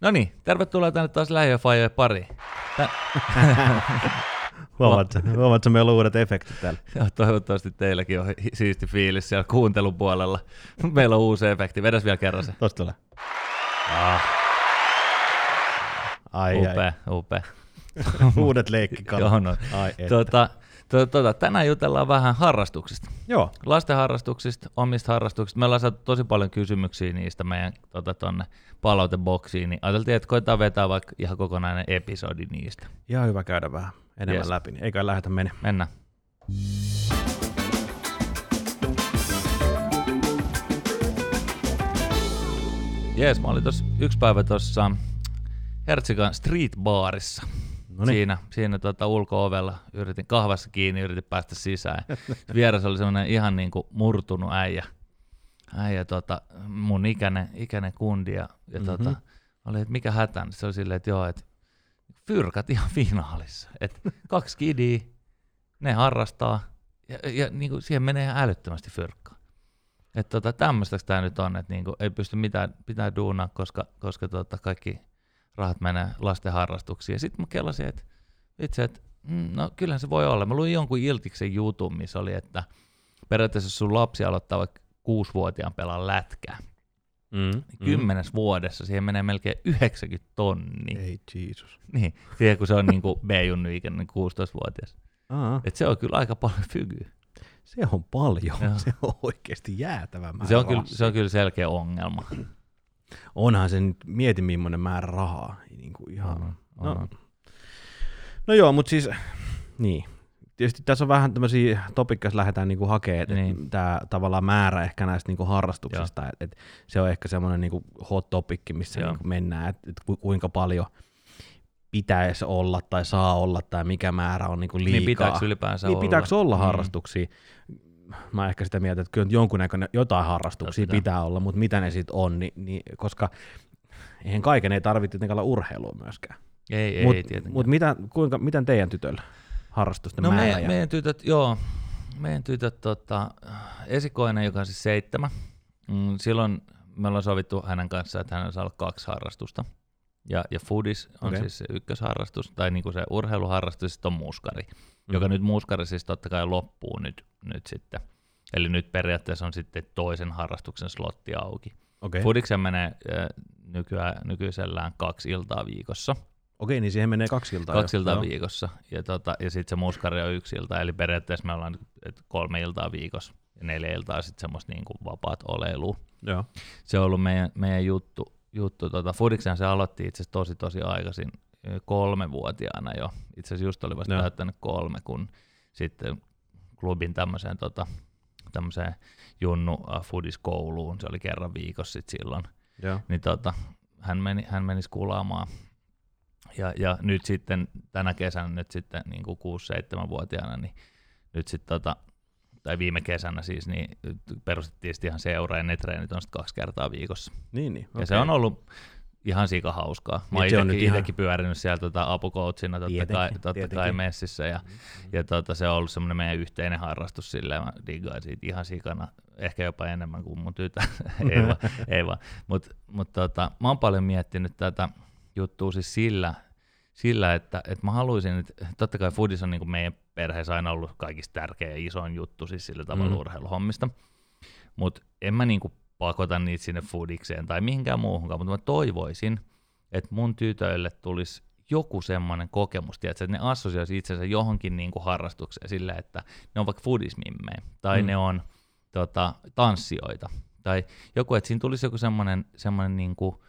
No niin, tervetuloa tänne taas Lähiöfajojen pariin. Tä- Huomaatko, huomaatko meillä on uudet efektit täällä? Joo, toivottavasti teilläkin on siisti fiilis siellä kuuntelun puolella. Meillä on uusi efekti. Vedäs vielä kerran se. Tosta tulee. Ah, Ai, ai. upea, upea. Uudet leikkikalat. Joo, no. Ai, että. Tota, to, tota, tänään jutellaan vähän harrastuksista. Joo, Lasten harrastuksista, omista harrastuksista. Me ollaan saatu tosi paljon kysymyksiä niistä meidän tota, tonne palauteboksiin, niin ajateltiin, että koetaan vetää vaikka ihan kokonainen episodi niistä. ihan hyvä käydä vähän enemmän Yes. läpi, niin eikä lähdetä mene. Mennään. Jees, mä olin tossa yksi päivä tuossa Hertsikan Street Barissa. No niin, Siinä, siinä tota ulko-ovella yritin kahvassa kiinni, yritin päästä sisään. Vieressä oli semmoinen ihan niinku murtunut äijä, äijä tota, mun ikäinen, ikäinen kundi ja, ja Mhm. mm-hmm. tota, oli, että mikä hätä, niin se oli silleen, että joo, että fyrkat ihan finaalissa. Et kaksi kidiä, ne harrastaa ja, ja niinku siihen menee ihan älyttömästi fyrkkaa. Että tota, tämmöistäks tämä nyt on, että niinku ei pysty mitään, pitää duunaa, koska, koska tota, kaikki rahat menee lasten harrastuksiin. Ja sitten mä kelasin, että itse, että mm, no kyllähän se voi olla. Mä luin jonkun Iltiksen jutun, missä oli, että periaatteessa jos sun lapsi aloittaa vaikka kuusivuotiaan pelaa lätkää, mm, niin kymmenes vuodessa siihen menee melkein 90 tonnia. Ei Jeesus. Niin, siihen kun se on niin kuin B-junnu ikäinen 16-vuotias. Aa, Et se on kyllä aika paljon fygyä. se on paljon. Joo. Se on oikeasti jäätävä määrä Se on, kyllä, se on kyllä selkeä ongelma. Onhan se nyt, mieti millainen määrä rahaa. Niin kuin ihan. On, no, no joo, mutta siis, niin. Tietysti tässä on vähän tämmöisiä topikkeja, jos lähdetään niinku hakemaan, että Niin. niin. tämä tavallaan määrä ehkä näistä niinku harrastuksista, että et se on ehkä semmoinen niinku hot topikki, missä Joo. niinku mennään, että et ku- kuinka paljon pitäisi olla tai saa olla tai mikä määrä on niinku liikaa. Niin pitääkö ylipäänsä niin olla? pitääkö olla Mm. Mä ehkä sitä mieltä, että kyllä jonkunnäköinen jotain harrastuksia Totta. pitää olla, mutta mitä ne sitten on, niin, niin, koska eihän kaiken ei tarvitse tietenkään olla urheilua myöskään. Ei, ei, Mut, tietenkään. mut mitä, kuinka, miten teidän tytöllä harrastusten No määrä? ja... meidän tytöt, joo, meidän tytöt, tota, esikoinen, joka on siis seitsemän, mm, silloin me ollaan sovittu hänen kanssaan, että hänellä saa olla kaksi harrastusta. Ja, ja foodis on Okei. siis se ykkösharrastus, tai niinku se urheiluharrastus, sitten on muskari. Mm. joka nyt muskari siis totta kai loppuu nyt, nyt sitten. Eli nyt periaatteessa on sitten toisen harrastuksen slotti auki. Okei, Foodiksen menee nykyään, nykyisellään kaksi iltaa viikossa. Okei, niin siihen menee kaksi iltaa. Kaksi jo. iltaa Joo. viikossa, ja, tota, ja sitten se muskari on yksi ilta, eli periaatteessa me ollaan et kolme iltaa viikossa, ja neljä iltaa sitten semmoista niin kuin vapaat oleilua. Joo. Se on ollut meidän, meidän juttu. juttu. Tota, Foodiksen se aloitti itse asiassa tosi tosi aikaisin, kolmevuotiaana jo. Itse asiassa just oli vasta Joo. täyttänyt kolme, kun sitten klubin tämmöiseen, tota, tämmöiseen junnu uh, foodiskouluun, se oli kerran viikossa sit silloin, Joo. niin tota, hän, meni, hän meni skulaamaan. Ja, ja nyt sitten tänä kesänä, nyt sitten niin kuin 6-7-vuotiaana, niin nyt sitten tota, tai viime kesänä siis, niin perustettiin sitten ihan seura ja ne treenit on sitten kaksi kertaa viikossa. Niin, niin. Ja okei. se on ollut ihan sika hauskaa. Mä oon Niin, itekin pyörinyt siellä tota apukoutsina totta Tietenkin, kai, totta kai tietenkin. messissä ja, ja tota, se on ollut semmoinen meidän yhteinen harrastus silleen, mä diggaan siitä ihan sikana, ehkä jopa enemmän kuin mun tytär, ei vaan, ei vaan. Mutta mut tota, mä oon paljon miettinyt tätä juttua siis sillä, sillä että, että mä haluaisin, että totta kai foodis on niin kuin meidän perheessä aina ollut kaikista tärkeä ja isoin juttu siis sillä tavalla mm. urheiluhommista, mutta en mä niinku pakota niitä sinne foodikseen tai mihinkään muuhunkaan, mutta mä toivoisin, että mun tytöille tulisi joku semmoinen kokemus, tiedätkö, että ne assosioisi itsensä johonkin niinku harrastukseen sillä, että ne on vaikka foodismimmejä, tai Mm. ne on tota, tanssijoita, tai joku, että siinä tulisi joku semmoinen, semmoinen niinku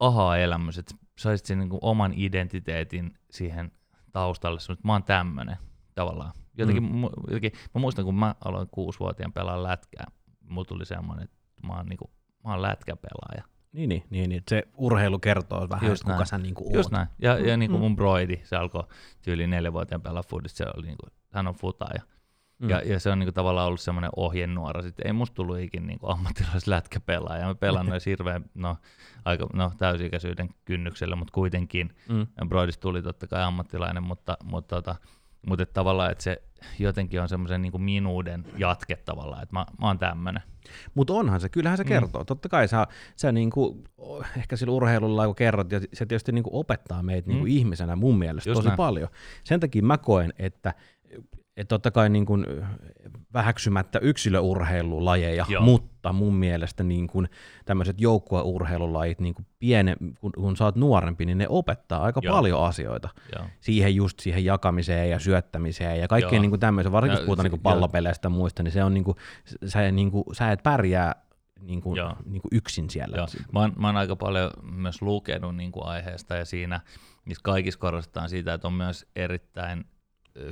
aha-elämys, että saisit sen niinku oman identiteetin siihen taustalle, semmoinen, että mä oon tämmöinen tavallaan. Jotenkin, Mm. mm. jotenkin, mä muistan, kun mä aloin kuusivuotiaan pelaa lätkää, mulla tuli semmoinen, että mä oon, niinku, mä oon lätkäpelaaja. Niin, niin, niin, niin. Se urheilu kertoo vähän, Just kuka sä niinku Just oot. näin. Ja, ja niin kuin Mm. mun broidi, se alkoi tyyliin neljävuotiaan pelaa foodista, se oli niin kuin, hän on futaaja. Mm. Ja, ja se on niin kuin, tavallaan ollut semmoinen ohjenuora. Sitten ei musta tullut ikin niin ammattilaislätkäpelaaja. Mä pelannut edes hirveän, no, aika, no, täysikäisyyden kynnyksellä, mutta kuitenkin. Mm. Broidista tuli totta kai ammattilainen, mutta, mutta, tota, mutta että tavallaan, että se jotenkin on semmoisen niin minuuden jatke tavallaan, että mä, mä oon tämmönen. Mutta onhan se, kyllähän se Mm. kertoo. Totta kai sä, sä niinku, ehkä sillä urheilulla kun kerrot, ja se tietysti niinku opettaa meitä niinku Mm. ihmisenä mun mielestä Just tosi näin. paljon. Sen takia mä koen, että et totta kai niin kuin vähäksymättä yksilöurheilulajeja, Joo. mutta mun mielestä niin kuin tämmöiset joukkueurheilulajit, niin kuin piene, kun, kun sä oot nuorempi, niin ne opettaa aika Joo. paljon asioita Joo. siihen just siihen jakamiseen ja syöttämiseen ja kaikkeen niin kuin tämmöisen, varsinkin jos puhutaan niin kuin pallopeleistä ja muista, niin se on niin kuin, sä, niin kuin, sä et pärjää niin kuin, Joo. niin kuin yksin siellä. Joo. Mä, oon, mä oon aika paljon myös lukenut niin kuin aiheesta ja siinä niissä kaikissa korostetaan sitä, että on myös erittäin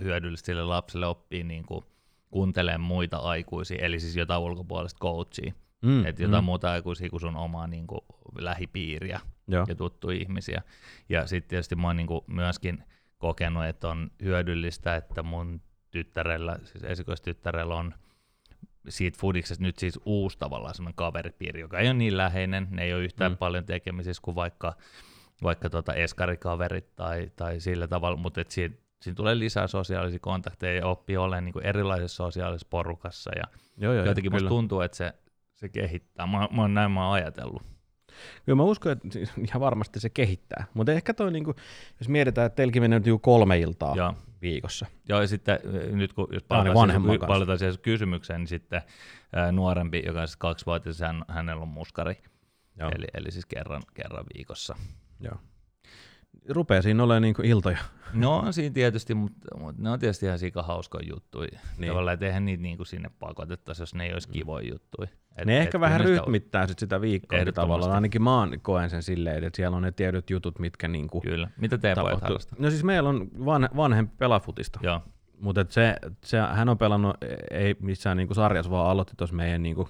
hyödyllistä sille lapselle oppia niin kuin kuuntelemaan muita aikuisia, eli siis jotain ulkopuolista coachia, Mm, että jotain mm, muuta aikuisia kuin sun omaa niin kuin lähipiiriä Joo. ja tuttuja ihmisiä. Ja sitten tietysti mä oon niin kuin myöskin kokenut, että on hyödyllistä, että mun tyttärellä, siis esikoistyttärellä on siitä fudiksesta nyt siis uusi tavallaan semmoinen kaveripiiri, joka ei ole niin läheinen, ne ei ole yhtään Mm. paljon tekemisissä kuin vaikka, vaikka tota eskarikaverit tai, tai sillä tavalla, mutta et siinä, siinä tulee lisää sosiaalisia kontakteja ja oppii olemaan niin kuin erilaisessa sosiaalisessa porukassa ja Joo, joo, jotenkin musta tuntuu, että se, se kehittää. Mä, mä oon näin mä oon ajatellut. Kyllä mä uskon, että siis ihan varmasti se kehittää. Mutta ehkä toi, niin kuin, jos mietitään, että teilläkin menee nyt joku kolme iltaa Joo. viikossa. Joo, ja sitten nyt kun jos palataan, kanssa. palataan siihen kysymykseen, niin sitten ää, nuorempi, joka on siis kaksivuotias, hän, hänellä on muskari, Joo. eli, eli siis kerran, kerran viikossa. Joo. Rupeaa siinä olemaan niin iltoja. No on siinä tietysti, mutta, mutta ne on tietysti ihan sika hauskoja juttuja. Niin. Niin. Tavallaan, että eihän niitä niin kuin sinne pakotettaisi, jos ne ei olisi kivoja juttuja. Et, Ne ehkä et vähän ne sitä- rytmittää sit sitä viikkoa Ehdottomasti. tavallaan. Ainakin mä koen sen silleen, että siellä on ne tietyt jutut, mitkä niin kuin Kyllä. Mitä teidän pojat harrastaa? No siis meillä on van, vanhempi pelafutista. Joo, Mutta se, se, hän on pelannut, ei missään niinku sarjassa, vaan aloitti tuossa meidän niinku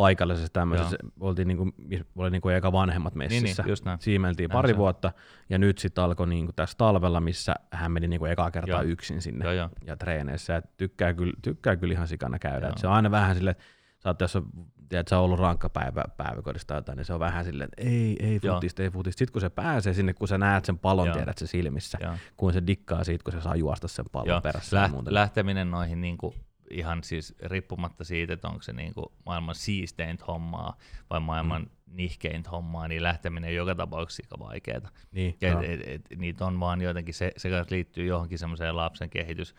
paikallisessa tämmöisessä, oltiin niinku, oli niinku eka vanhemmat niin, messissä. niin, just näin. Siimeltiin Näin pari se on. vuotta, ja nyt sitten alkoi niinku tässä talvella, missä hän meni niinku ekaa kertaa Joo. yksin sinne Joo, joo. ja treeneissä. Ja tykkää, kyllä, tykkää kyllä ihan sikana käydä. Joo. Et se on aina vähän silleen, että sä oot tässä, tiedät, sä ollut rankka päivä päiväkodista tai jotain, niin se on vähän silleen, että ei, ei Joo. futista, ei futista. Sitten kun se pääsee sinne, kun sä näet sen pallon, Joo. tiedät se silmissä, Joo. kun se dikkaa siitä, kun se saa juosta sen pallon Joo, perässä. läht, muuta. lähteminen noihin niin kuin, ihan siis riippumatta siitä, että onko se niin kuin, maailman siisteintä hommaa vai maailman mm. nihkeintä hommaa, niin lähteminen on joka tapauksessa aika vaikeaa. Niin, Et, joo. et, et, niitä on vaan jotenkin, se, se liittyy johonkin semmoiseen lapsen kehitys,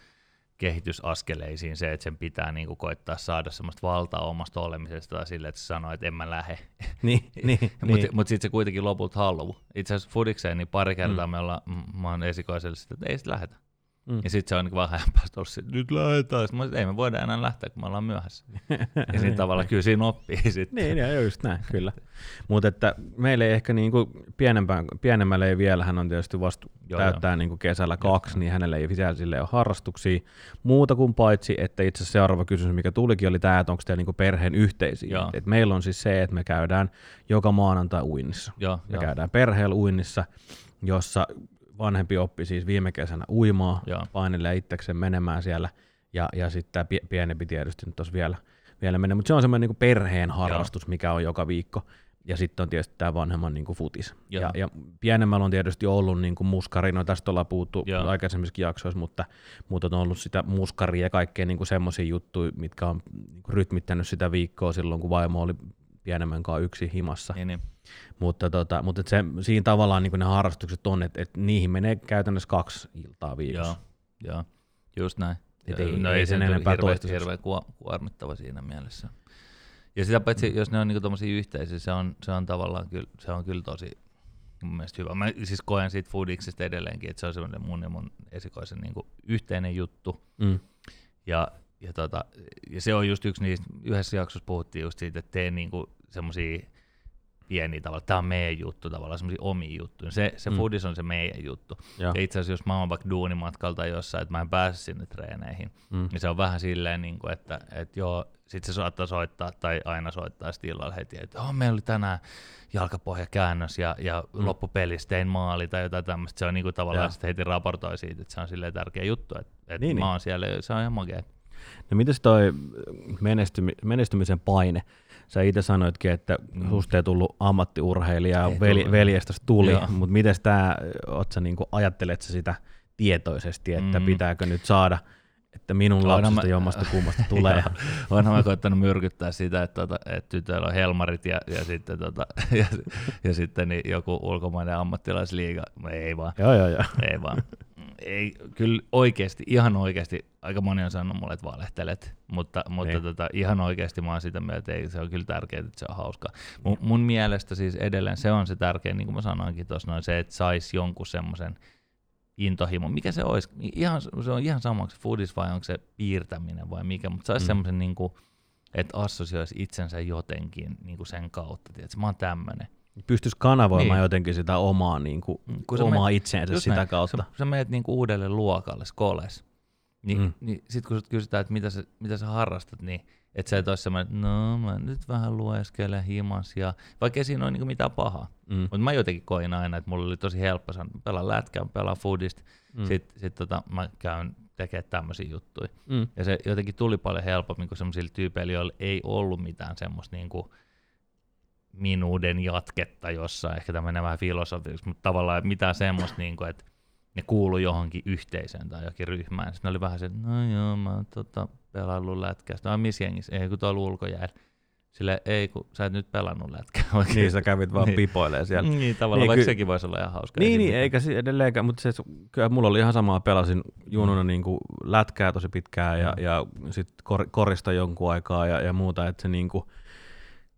kehitysaskeleisiin se, että sen pitää niin kuin, koittaa saada semmoista valtaa omasta olemisesta tai sille, että se sanoo, että en mä lähe. Niin, niin, Mutta niin. mut sitten se kuitenkin lopulta haluaa. Itse asiassa fudikseen niin pari kertaa mm. me ollaan, m- mä oon esikoiselle sitä, että ei sit lähetä. Mm. Ja sitten se on niin vähän ajan päästä ollut, se, että nyt lähdetään. Sitten mä sanoin, ei me voida enää lähteä, kun me ollaan myöhässä. Ja siinä tavallaan kyllä siinä oppii sitten. Niin, ja just näin, kyllä. Mutta että meillä ei ehkä niinku pienempään, pienemmälle ei vielä, hän on tietysti vasta Joo, täyttää niinku kesällä kaksi, niin hänellä ei vielä sille ole harrastuksia muuta kuin paitsi, että itse asiassa seuraava kysymys, mikä tulikin, oli tämä, että onko teillä niinku perheen yhteisiä. Joo. Et meillä on siis se, että me käydään joka maanantai uinnissa. Joo, Me joo, käydään perheellä uinnissa, jossa vanhempi oppi siis viime kesänä uimaa, joo, painelee itsekseen menemään siellä, ja, ja sitten tämä pienempi tietysti nyt tuossa vielä, vielä menee, mutta se on semmoinen niin perheen harrastus, mikä on joka viikko, ja sitten on tietysti tämä vanhemman niin futis. Joo. Ja, ja pienemmällä on tietysti ollut niin muskari, no tästä ollaan puhuttu Joo. aikaisemmissakin jaksoissa, mutta, mutta on ollut sitä muskaria ja kaikkea niin semmoisia juttuja, mitkä on niin rytmittänyt sitä viikkoa silloin, kun vaimo oli pienemmän kanssa yksi himassa. niin, niin. Mutta, tota, mutta se, siinä tavallaan niin ne harrastukset on, että, että niihin menee käytännössä kaksi iltaa viikossa. Joo, joo, just näin. Et ei- no ei ei sen enempää toistaiseksi. hirveän kuor- kuormittava siinä mielessä. Ja sitä paitsi, mm. jos ne on niinku tommosia yhteisiä, se on, se on tavallaan kyllä, se on kyllä tosi mun mielestä hyvä. Mä siis koen siitä foodiksesta edelleenkin, että se on semmoinen mun ja mun esikoisen niinku yhteinen juttu. Mm. Ja, ja, tota, ja se on just yksi niistä, yhdessä jaksossa puhuttiin just siitä, että tee niinku semmoisia pieniä tavalla, tämä on meidän juttu tavallaan, semmoisia omia juttuja. Se, se Mm. foodis on se meidän juttu. Joo. Ja itse asiassa jos mä oon vaikka duunimatkalla tai jossain, että mä en pääse sinne treeneihin, Mm. niin se on vähän silleen, niin kuin, että, että joo, sit se saattaa soittaa tai aina soittaa sitten illalla heti, että oh, meillä oli tänään jalkapohjakäännös ja, ja Mm. loppupelissä tein maali tai jotain tämmöistä. Se on niin kuin tavallaan sitten heti raportoi siitä, että se on silleen tärkeä juttu, että, että Niin, niin, mä niin. oon siellä, ja se on ihan makea. No mites toi menestymi, menestymisen paine? Sä itse sanoitkin, että mm. Susta ei tullut ammattiurheilija, Ei veli, tullut. veljestäsi tuli, mutta miten tää, oot sä niinku, ajattelet sä sitä tietoisesti, että Mm. pitääkö nyt saada että minun lapsesta mä- jommasta kummasta tulee. Onhan mä koittanut myrkyttää sitä, että, tota, että tytöillä on helmarit ja, ja sitten, tota, ja, ja sitten niin joku ulkomainen ammattilaisliiga. Ei vaan, joo, joo, joo. ei vaan. Ei, kyllä oikeasti, ihan oikeasti, aika moni on sanonut mulle, että valehtelet, mutta, mutta Niin. tota, ihan oikeasti mä oon sitä mieltä, että ei, se on kyllä tärkeää, että se on hauska. Mun, mun mielestä siis edelleen se on se tärkein, niin kuin mä sanoinkin tuossa noin, se, että sais jonkun semmoisen intohimo. Mikä se olisi? Ihan, se on ihan sama, onko se foodis vai onko se piirtäminen vai mikä, mutta saisi Mm. mm. semmoisen, niin kuin, että assosioisi itsensä jotenkin niin kuin sen kautta. Tiedätkö? Mä oon tämmöinen. Pystyisi kanavoimaan Niin. jotenkin sitä omaa, niin kuin, Mm, kun omaa menet- itseensä sitä näin. kautta. Sä, sä menet niinku uudelle luokalle, skoles. Niin, Mm. niin sit kun sut kysytään, että mitä sä, mitä sä harrastat, niin et sä et ole semmoinen, että no mä nyt vähän lueskelen himas, ja, vaikka siinä ole niinku mitään pahaa. Mm. Mutta mä jotenkin koin aina, että mulla oli tosi helppo sanoa, että pelaan lätkää, pelaan foodista, Mm. sitten sit tota, mä käyn tekemään tämmöisiä juttuja. Mm. Ja se jotenkin tuli paljon helpommin kuin semmoisilla tyypeillä, joilla ei ollut mitään semmoista niinku minuuden jatketta jossain, ehkä tämä menee vähän filosofiksi, mutta tavallaan mitään semmoista, niinku, että ne kuulu johonkin yhteisöön tai johonkin ryhmään. Sitten ne oli vähän se, että no joo, mä oon tota, pelaillut lätkää. Sitten, "Ai, missä jengissä? Ei, kun tuolla ulkojäällä. Sille ei, kun sä et nyt pelannut lätkää oikein. Niin sä kävit vaan Niin. pipoilee siellä. Niin, tavallaan, Niin, niin, vaikka ky- sekin voisi olla ihan hauska. Niin, niin eikä se edelleenkään, mutta se, kyllä mulla oli ihan samaa, pelasin jununa niin kuin lätkää tosi pitkään ja, Mm. ja sitten kor, korista jonkun aikaa ja, ja muuta, että se niin kuin,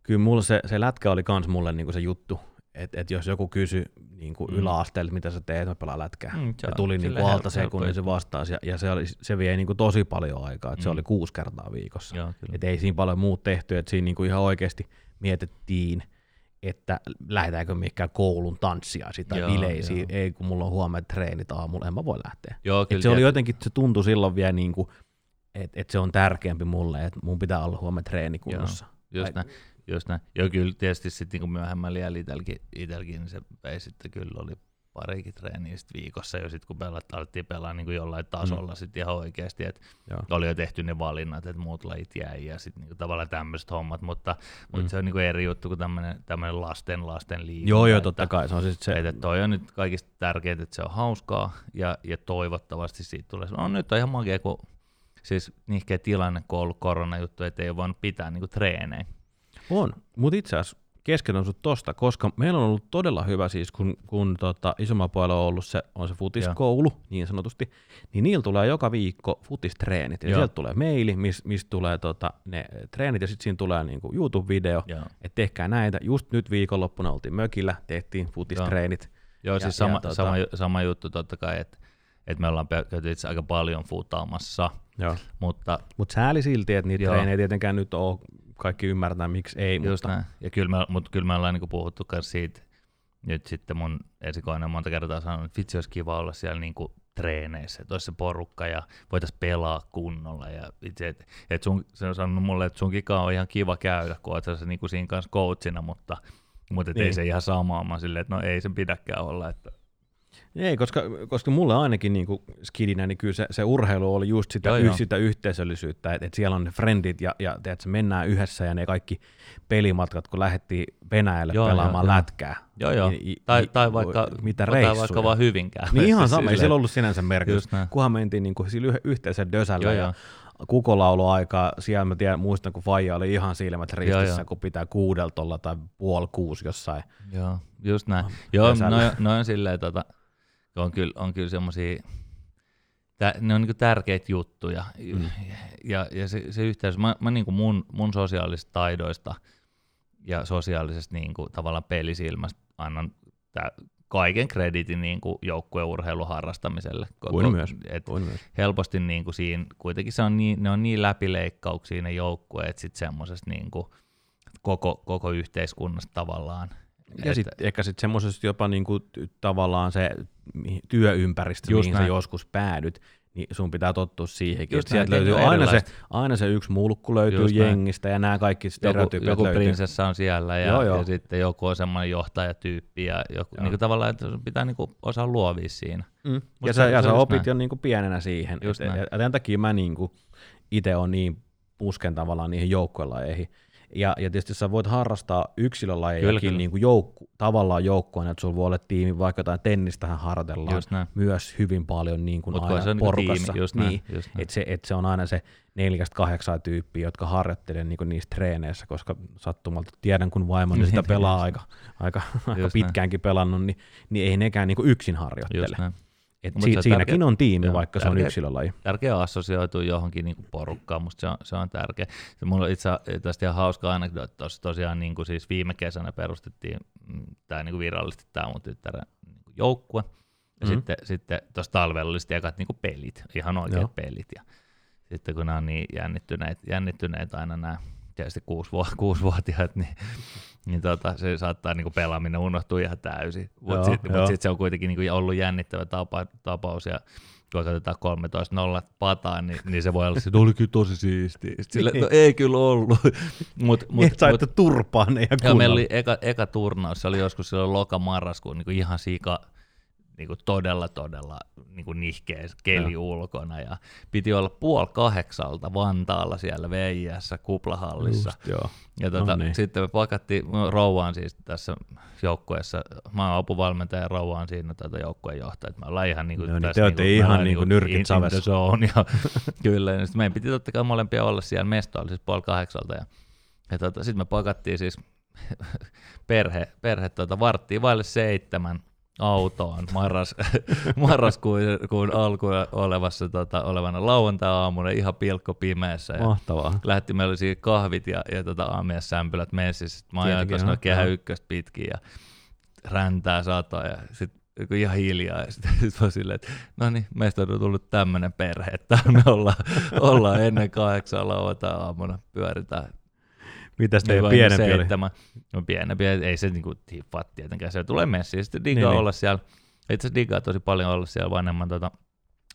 kyllä mulla se, se lätkä oli kans mulle niin kuin se juttu, että et jos joku kysyi niin kuin Mm. yläasteella, mitä sä teet, mä pelaan lätkää. Mm, se ja tuli niin hel- alta sekunnin se vastasi ja, ja se, oli, se vie niin kuin tosi paljon aikaa, että se Mm. oli kuusi kertaa viikossa. Joo. Et ei siinä paljon muut tehty, että siinä niinku ihan oikeasti mietittiin, että lähdetäänkö mihinkään koulun tanssia sitä Joo, bileisiin. joo. Ei, kun mulla on huomenna treenit aamulla, en mä voi lähteä. Joo, Et kyllä. se oli jotenkin, se tuntui silloin vielä niin kuin, että et se on tärkeämpi mulle, että mun pitää olla huomenna treenikunnossa. Just näin. Just näin. Joo, kyllä tietysti sitten niin myöhemmällä iällä itselläkin, itselläkin niin se vei sitten kyllä oli parikin treeniä sit viikossa jo sitten kun pelat, alettiin pelaa niin jollain tasolla mm. sitten ihan oikeasti, että oli jo tehty ne valinnat, että muut lajit jäi ja sitten niin tavallaan tämmöiset hommat, mutta, mm. Mutta se on niin eri juttu kuin tämmöinen lasten lasten liikunta. Joo, joo, totta kai. Se on siis se, että toi on nyt kaikista tärkeintä, että se on hauskaa ja, ja toivottavasti siitä tulee. No nyt on ihan makea, kun siis nihkeä tilanne, kun on ollut koronajuttu, että ei ole voinut pitää niinku treenejä. On, mutta itse asiassa keskeytän sut tosta, koska meillä on ollut todella hyvä siis, kun, kun tota, isommalla puolella on ollut se, on se futiskoulu, niin sanotusti, niin niillä tulee joka viikko futistreenit, ja Joo. sieltä tulee maili, missä mis tulee tota, ne treenit, ja sitten siinä tulee niinku YouTube-video, Joo, että tehkää näitä. Just nyt viikonloppuna oltiin mökillä, tehtiin futistreenit. joo Ja- siis ja sama, tota- sama, sama juttu totta kai, että että me ollaan käyty itse aika paljon futaamassa, Joo. mutta Mutta sääli silti, että niitä Joo. treenejä tietenkään nyt on, kaikki ymmärtää, miksi ei, Just mutta näin. Ja kyllä me, mutta kyllä me ollaan niinku puhuttu myös siitä, nyt sitten mun esikoinen on monta kertaa sanonut, että vitsi olisi kiva olla siellä niinku treeneissä, että olisi se porukka ja voitaisiin pelaa kunnolla. Ja itse, et, et sun, se on sanonut mulle, että sun kika on ihan kiva käydä, kun oot sä niinku siinä kanssa coachina, mutta, mutta et Niin. ei se ihan samaa. Mä silleen, että no ei se pidäkään olla. Että, Ei, koska, koska mulle ainakin niin kuin skidinä, niin kyllä se, se urheilu oli just sitä, Joo, joo, joo. sitä yhteisöllisyyttä, että et siellä on ne friendit ja, ja tiedätkö, mennään yhdessä ja ne kaikki pelimatkat, kun lähdettiin Venäjälle Joo, joo, pelaamaan joo, joo, joo. lätkää. joo, joo. Niin, Tai, niin, tai vaikka, mitä tai vaikka vaan hyvinkään. Niin ihan sama, ei sillä ollut sinänsä merkitystä. Näin. Kunhan mentiin niin kuin sillä yh- yhteisellä dösällä Joo, ja joo. kukolauluaikaa, siellä mä tiedän, muistan, kun Faija oli ihan silmät ristissä, joo. kun pitää kuudelta olla tai puoli kuusi jossain. Joo, just näin. Joo, kesällä. noin noi on silleen, tota, on kyllä, on kyllä semmosia, tä, ne on niinku tärkeitä juttuja. Mm. Ja, ja se, se yhteys, mä, mä niinku mun, mun sosiaalisista taidoista ja sosiaalisesta niinku, tavallaan pelisilmästä annan tää, kaiken kreditin niinku joukkueurheilun harrastamiselle. Kuin myös. Et Voin myös. helposti niinku siinä, kuitenkin se on niin, ne on niin läpileikkauksia ne joukkueet sit semmoisesta niinku, koko, koko yhteiskunnasta tavallaan. Ja sitten ehkä sitten semmoisesta jopa niinku tavallaan se työympäristö, Just mihin sä näin. joskus päädyt, niin sun pitää tottua siihenkin. Just sieltä näin, löytyy aina se, aina se yksi mulkku löytyy Just näin. jengistä ja nämä kaikki joku, stereotypiat joku löytyy. prinsessa on siellä ja, Joo, joo. ja sitten joku on semmoinen johtajatyyppi ja joku, Joo. niin kuin tavallaan, että sun pitää niin kuin osaa luovia siinä. Mm. Ja Mut sä, se- ja se sä opit näin. jo niinku pienenä siihen. Just Et, näin. ja, ja tämän takia mä niinku itse on niin pusken tavallaan niihin joukkuelajeihin. Ja, ja tietysti sä voit harrastaa yksilölajejakin niin kuin joukku, tavallaan joukkueen, että sulla voi olla tiimi, vaikka jotain tennistähän harjoitellaan myös hyvin paljon niin kuin aina se porukassa. Niin just niin, että se, et se on aina se neljästä kahdeksan tyyppiä, jotka harjoittelee niin niissä treeneissä, koska sattumalta tiedän, kun vaimoni sitä pelaa aika, aika, aika pitkäänkin pelannut, niin, niin ei nekään niin yksin harjoittele. Et si- siinäkin tärkeä, on tiimi, joo, vaikka tärkeä, se on yksilölaji. Tärkeä assosioitua johonkin niin porukkaan, musta se on, se on tärkeä. Se mulla on itse asiassa ihan hauska anekdootti, tuossa tosiaan niin kuin siis viime kesänä perustettiin mm, tämä niin virallisesti tämä mun tyttären niin joukkue, ja mm-hmm. sitten, sitten tuossa talvella oli sitten ekat niin pelit, ihan oikeat joo. pelit, ja sitten kun nämä on niin jännittyneet, jännittyneet aina nämä tietysti kuusivuotiaat, niin niin tota, se saattaa niinku pelaaminen unohtua ihan täysin. Mutta sitten mut sit se on kuitenkin niinku ollut jännittävä tapa, tapaus, ja kun katsotaan 13-0 pataan, niin, niin se voi olla, että oli kyllä tosi siisti. Sille, no ei kyllä ollut. mut, mut, niin, saitte turpaa ne ja meillä oli eka, eka turnaus, se oli joskus silloin loka-marraskuun, niin ihan sika, niin kuin todella, todella niin kuin nihkeä keli ja. ulkona. Ja piti olla puoli kahdeksalta Vantaalla siellä VIS kuplahallissa. Just, joo. Ja tota, no niin. sitten me pakattiin, rouvaan siis tässä joukkueessa, mä oon apuvalmentaja ja rouvaan siinä tota joukkueen johtaja. Me ollaan ihan niin kuin, no, niin, te olette niin ihan niin kuin nyrkit savessa. Ja, kyllä, ja sitten meidän piti totta kai molempia olla siellä mestoilla siis puoli kahdeksalta. Ja, ja tota, sitten me pakattiin siis perhe, perhe tota, varttiin vaille seitsemän autoon marras, marraskuun alku olevassa, tota, olevana lauantai-aamuna ihan pilkko pimeässä. Ja Mahtavaa. Lähti, meillä oli kahvit ja, ja tota, aamiaissämpylät messissä. Mä ajoin tuossa kehä ykköstä pitkin ja räntää satoa ja sitten ihan hiljaa ja sitten sit vaan silleen, että no niin, meistä on tullut tämmöinen perhe, että me ollaan, ollaan ennen kahdeksan lauantai-aamuna, pyöritään Mitäs teidän niin pienempi seitsemän. oli? No pienempi, ei se niinku tippaa tietenkään, se tulee messi, sitten digaa niin, olla niin. siellä, itse asiassa digaa tosi paljon olla siellä vanhemman tota,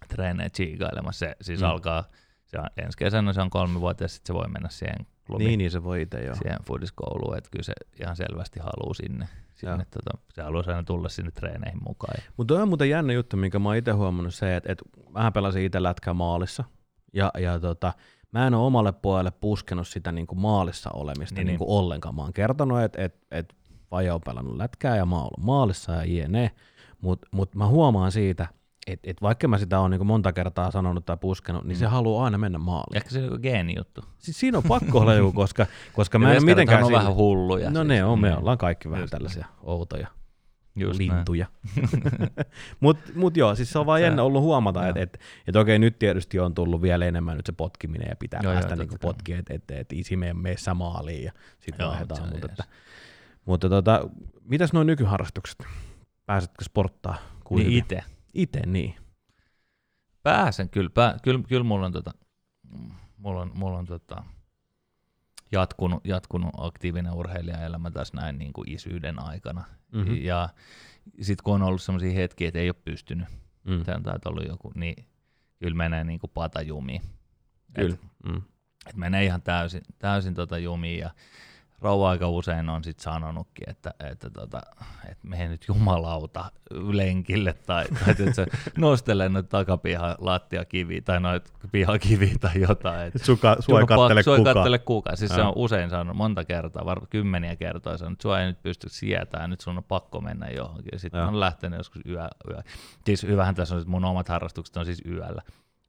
treeneen chiigailemassa, se siis mm. alkaa, se on, ensi kesänä se on kolme vuotta ja sitten se voi mennä siihen klubiin. Niin, niin se voi itse joo. Siihen foodiskouluun, että kyllä se ihan selvästi haluaa sinne. sinne tota, se haluaa aina tulla sinne treeneihin mukaan. Mutta on muuten jännä juttu, minkä mä oon itse huomannut se, että, että vähän pelasin itse lätkää maalissa. Ja, ja tota, mä en ole omalle puolelle puskenut sitä niin kuin maalissa olemista niin, niin kuin niin. ollenkaan. Mä oon kertonut, että et, et Vaja on pelannut lätkää ja mä oon ollut maalissa ja jne. Mutta mut mä huomaan siitä, että et vaikka mä sitä on niin monta kertaa sanonut tai puskenut, niin mm. se haluaa aina mennä maaliin. Ehkä se on joku geeni juttu. Siis siinä on pakko olla joku, koska, koska mä en mitenkään... on vähän hulluja. No siis. ne on, me mm. ollaan kaikki vähän Just tällaisia outoja. Just lintuja. Mutta mut joo, siis se on vaan jännä ollut huomata, että et, et okei, nyt tietysti on tullut vielä enemmän nyt se potkiminen ja pitää joo, päästä joo, niinku potkiin, että et, et isi mene meessä maaliin ja sitten vaihdetaan. Mutta, että, mutta tota, mitäs nuo nykyharrastukset? Pääsetkö sporttaa? Niin itse. Itse, niin. Pääsen, kyllä, pää, kyllä, kyllä mulla on, tota, mulla on, mulla on tota, jatkunut, jatkunut aktiivinen urheilijaelämä tässä näin niin kuin isyyden aikana. Mm-hmm. Ja sitten kun on ollut sellaisia hetkiä, että ei ole pystynyt, mm. se on ollut joku, niin kyllä menee niin kuin pata jumiin. Kyllä. Et, mm. et menee ihan täysin, täysin tota jumiin ja rouva aika usein on sit sanonutkin, että, että, tota, että mene nyt jumalauta lenkille tai, tai että se nostelee noita takapiha lattiakiviä tai noita pihakiviä tai jotain. Että Suka, sua ei kattele kukaan. kattele kukaan. Siis se on usein sanonut monta kertaa, varmaan kymmeniä kertoja sanonut, että sua ei nyt pysty sietämään, nyt sun on pakko mennä johonkin. Sitten on lähtenyt joskus yö, yö. Siis hyvähän tässä on, että mun omat harrastukset on siis yöllä.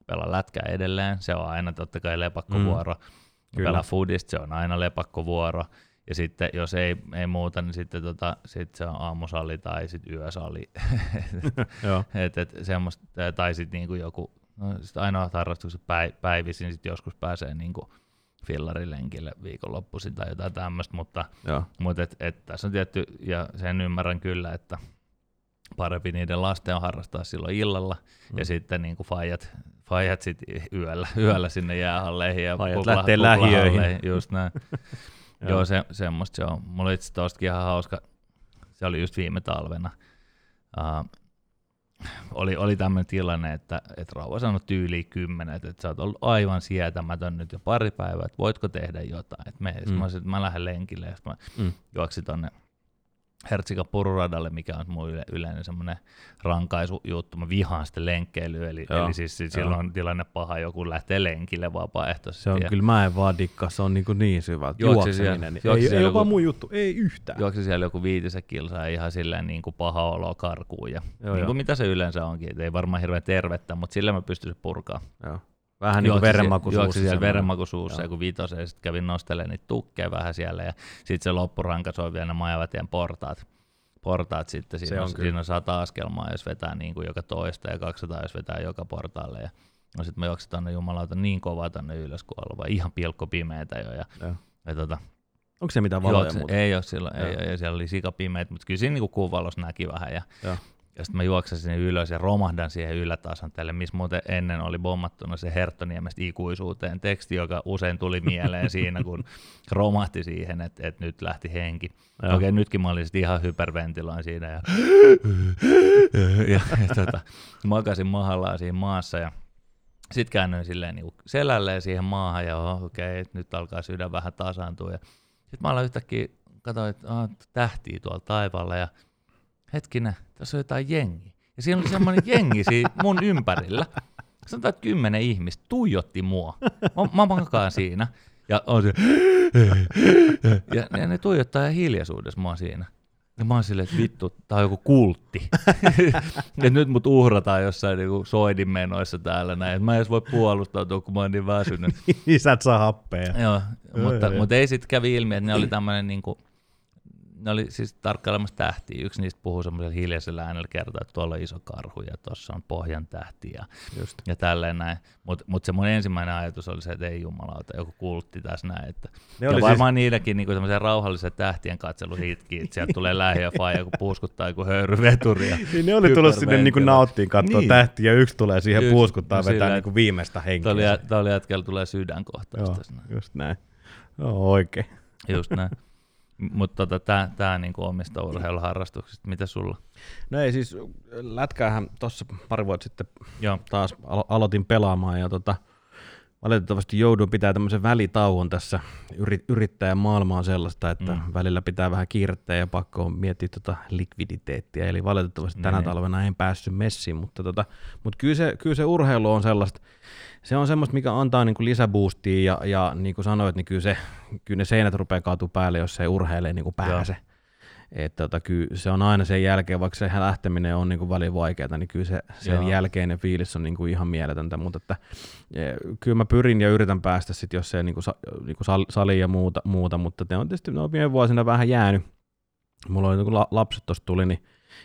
Pelaa lätkää edelleen, se on aina totta kai lepakkovuoro. Mm Kyllä. pelaa foodista, se on aina lepakkovuoro. Ja sitten jos ei, ei muuta, niin sitten tota, sit se on aamusali tai sitten yösali. et, et semmoista, tai sitten niinku joku, no sit ainoa harrastukset päi, päivisin, sitten joskus pääsee niinku fillarilenkille viikonloppuisin tai jotain tämmöistä, mutta, mutta et, et, tässä on tietty, ja sen ymmärrän kyllä, että parempi niiden lasten on harrastaa silloin illalla, mm. ja sitten niin kuin faijat, faijat sit yöllä, yöllä sinne jäähalleihin ja faijat kupla, lähtee lähiöihin. Just näin. Joo, se, semmoista se on. Mulla itse tostakin ihan hauska, se oli just viime talvena. Uh, oli, oli tämmöinen tilanne, että, että Rauha sanoi tyyliin kymmenen, että, että sä oot ollut aivan sietämätön nyt jo pari päivää, että voitko tehdä jotain. Että me, mm. mä, sit, mä lähden lenkille ja mä mm. juoksin tonne Hertsika pururadalle, mikä on mun yle, yleinen semmoinen rankaisujuttu. Mä vihaan sitä lenkkeilyä, eli, eli siis silloin on tilanne paha, joku lähtee lenkille vapaaehtoisesti. Se on ja kyllä, mä en vaan dikkaa, se on niin, niin syvä. Juoksi siellä- Juokseminen, niin ei, ei ole joku- vaan mun juttu, ei yhtään. juoksi siellä joku viitisen kilsaa ihan silleen niin kuin paha olo karkuun. Ja Joo, niin joo. kuin mitä se yleensä onkin, et ei varmaan hirveän tervettä, mutta sillä mä pystyisin purkaa. Joo. Vähän niin kuin Juoksi verenmaku sie- Juoksi siellä semmoinen. verenmaku suussa Joo. joku vitoseen, ja sitten kävin nostelemaan niitä tukkeja vähän siellä, ja sitten se loppuranka soi vielä ne Majavatien portaat. Portaat sitten, Se siinä, on on, kyllä. siinä on 100 askelmaa, jos vetää niin kuin joka toista, ja 200, jos vetää joka portaalle. Ja no sitten mä juoksin tonne jumalauta niin kovaa tonne ylös, kun ollut vaan ihan pilkko pimeetä jo. Ja, Joo. ja tota, Onko se mitään valoja ei ole silloin, ei, Joo. ei, siellä oli sikapimeät, mutta kyllä siinä niinku kuun valossa näki vähän. Ja, Joo. Ja sitten mä juoksen sinne ylös ja romahdan siihen ylätasan tälle, missä muuten ennen oli bommattuna se Herttoniemestä ikuisuuteen teksti, joka usein tuli mieleen siinä, kun romahti siihen, että, että nyt lähti henki. Okei, nytkin mä olin sit ihan hyperventiloin siinä ja, ja, ja tota, makasin mahallaan siinä maassa ja sitten käännyin silleen niin selälleen siihen maahan ja okei, okay, nyt alkaa sydän vähän tasaantua. Sitten mä aloin yhtäkkiä, katsoin, että tähtiä tuolla taivaalla ja hetkinen, tässä on jotain jengi. Ja siinä oli semmoinen jengi siinä mun ympärillä. Sanotaan, että kymmenen ihmistä tuijotti mua. Mä, mä makaan siinä. Ja on se, ja ne, ne tuijottaa ihan hiljaisuudessa mua siinä. Ja mä oon silleen, että vittu, tää on joku kultti. ja nyt mut uhrataan jossain niinku soidinmenoissa täällä näin. Et mä en edes voi puolustautua, kun mä oon niin väsynyt. Isät saa happea. Joo, mutta, mutta ei sitten kävi ilmi, että ne oli tämmöinen niinku, ne oli siis tarkkailemassa tähtiä. Yksi niistä puhui semmoisella hiljaisella äänellä kertaa, että tuolla on iso karhu ja tuossa on pohjan tähti ja, Just. ja tälleen näin. Mutta mut se mun ensimmäinen ajatus oli se, että ei jumalauta, joku kultti tässä näin. Että Ne ja oli varmaan siis... niillekin niinku semmoisen rauhallisen tähtien katseluhitki, että sieltä tulee lähi ja faija, kun puuskuttaa joku höyryveturi. Niin ne oli tullut sinne niinku nauttiin katsoa Niin. tähtiä ja yksi tulee siihen Just, puuskuttaa no vetää sillä, niinku viimeistä henkeä. Tämä oli, jä- tää oli jätkällä tulee sydänkohtaus Joo, just näin. Joo, oikein. Just näin. Mutta tota, tämä tää niinku omista urheiluharrastuksista. Mitä sulla? No ei siis, lätkäähän tuossa pari vuotta sitten Joo. taas alo- aloitin pelaamaan ja tota, valitettavasti jouduin pitää tämmöisen välitauon tässä. Yri- yrittäjän maailma on sellaista, että Mm. välillä pitää vähän kiirettää ja pakko on miettiä tota likviditeettiä. Eli valitettavasti tänä Niin. talvena en päässyt messiin, mutta, tota, mutta kyllä, se, kyllä se urheilu on sellaista, se on semmoista, mikä antaa niinku lisäboostia ja, ja niin kuin sanoit, niin kyllä, se, kyllä ne seinät rupeaa kaatua päälle, jos se ei urheilee niin pääse. Että tota, kyllä se on aina sen jälkeen, vaikka se lähteminen on niin välin vaikeaa, niin kyllä se, sen Joo. jälkeinen fiilis on niin kuin ihan mieletöntä, mutta että, e, kyllä mä pyrin ja yritän päästä sitten, jos se niin kuin, sa, niin kuin sal, sali ja muuta, muuta, mutta ne on tietysti ne on viime vuosina vähän jäänyt. Mulla oli, kun la, lapset tuossa tuli, niin,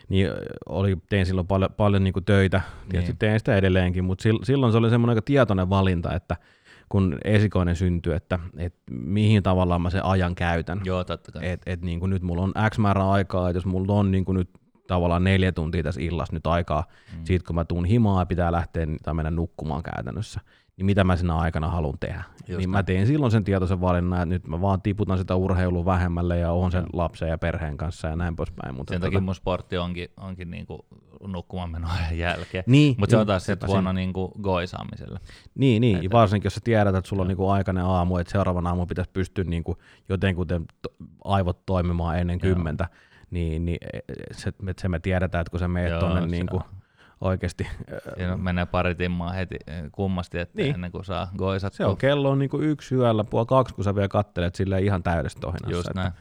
niin oli, tein silloin paljon, paljon niin kuin töitä, tietysti Niin. teen sitä edelleenkin, mutta sil, silloin se oli semmoinen aika tietoinen valinta, että kun esikoinen syntyy, että, että mihin tavallaan mä sen ajan käytän. Joo, totta kai. Et, et niin kuin nyt mulla on X määrä aikaa, että jos mulla on niin kuin nyt tavallaan neljä tuntia tässä illassa nyt aikaa, Mm. mm. siitä kun mä tuun himaa ja pitää lähteä tai mennä nukkumaan käytännössä, niin mitä mä siinä aikana haluan tehdä. Just niin mä teen silloin sen tietoisen valinnan, että nyt mä vaan tiputan sitä urheilua vähemmälle ja oon sen lapsen ja perheen kanssa ja näin poispäin. Mutta Sen tota- takia mun sportti onkin, onkin niinku nukkumaan menoajan jälkeen. niin, Mutta se on niin, taas sit sepä huono siinä. niinku goisaamiselle. Niin, niin. Että- varsinkin jos sä tiedät, että sulla on niinku aikainen aamu, että seuraavana aamu pitäisi pystyä niinku jotenkuten to- aivot toimimaan ennen Joo. kymmentä, niin, niin se, me- se me tiedetään, että kun sä meet Joo, tuonne se niinku. Oikeasti, Siinä menee pari timmaa heti eh, kummasti, että Niin. ennen kuin saa goisattua. se on kello on niinku yksi yöllä, puoli kaksi, kun sä vielä kattelet silleen ihan täydessä tohinassa. Just että- näin.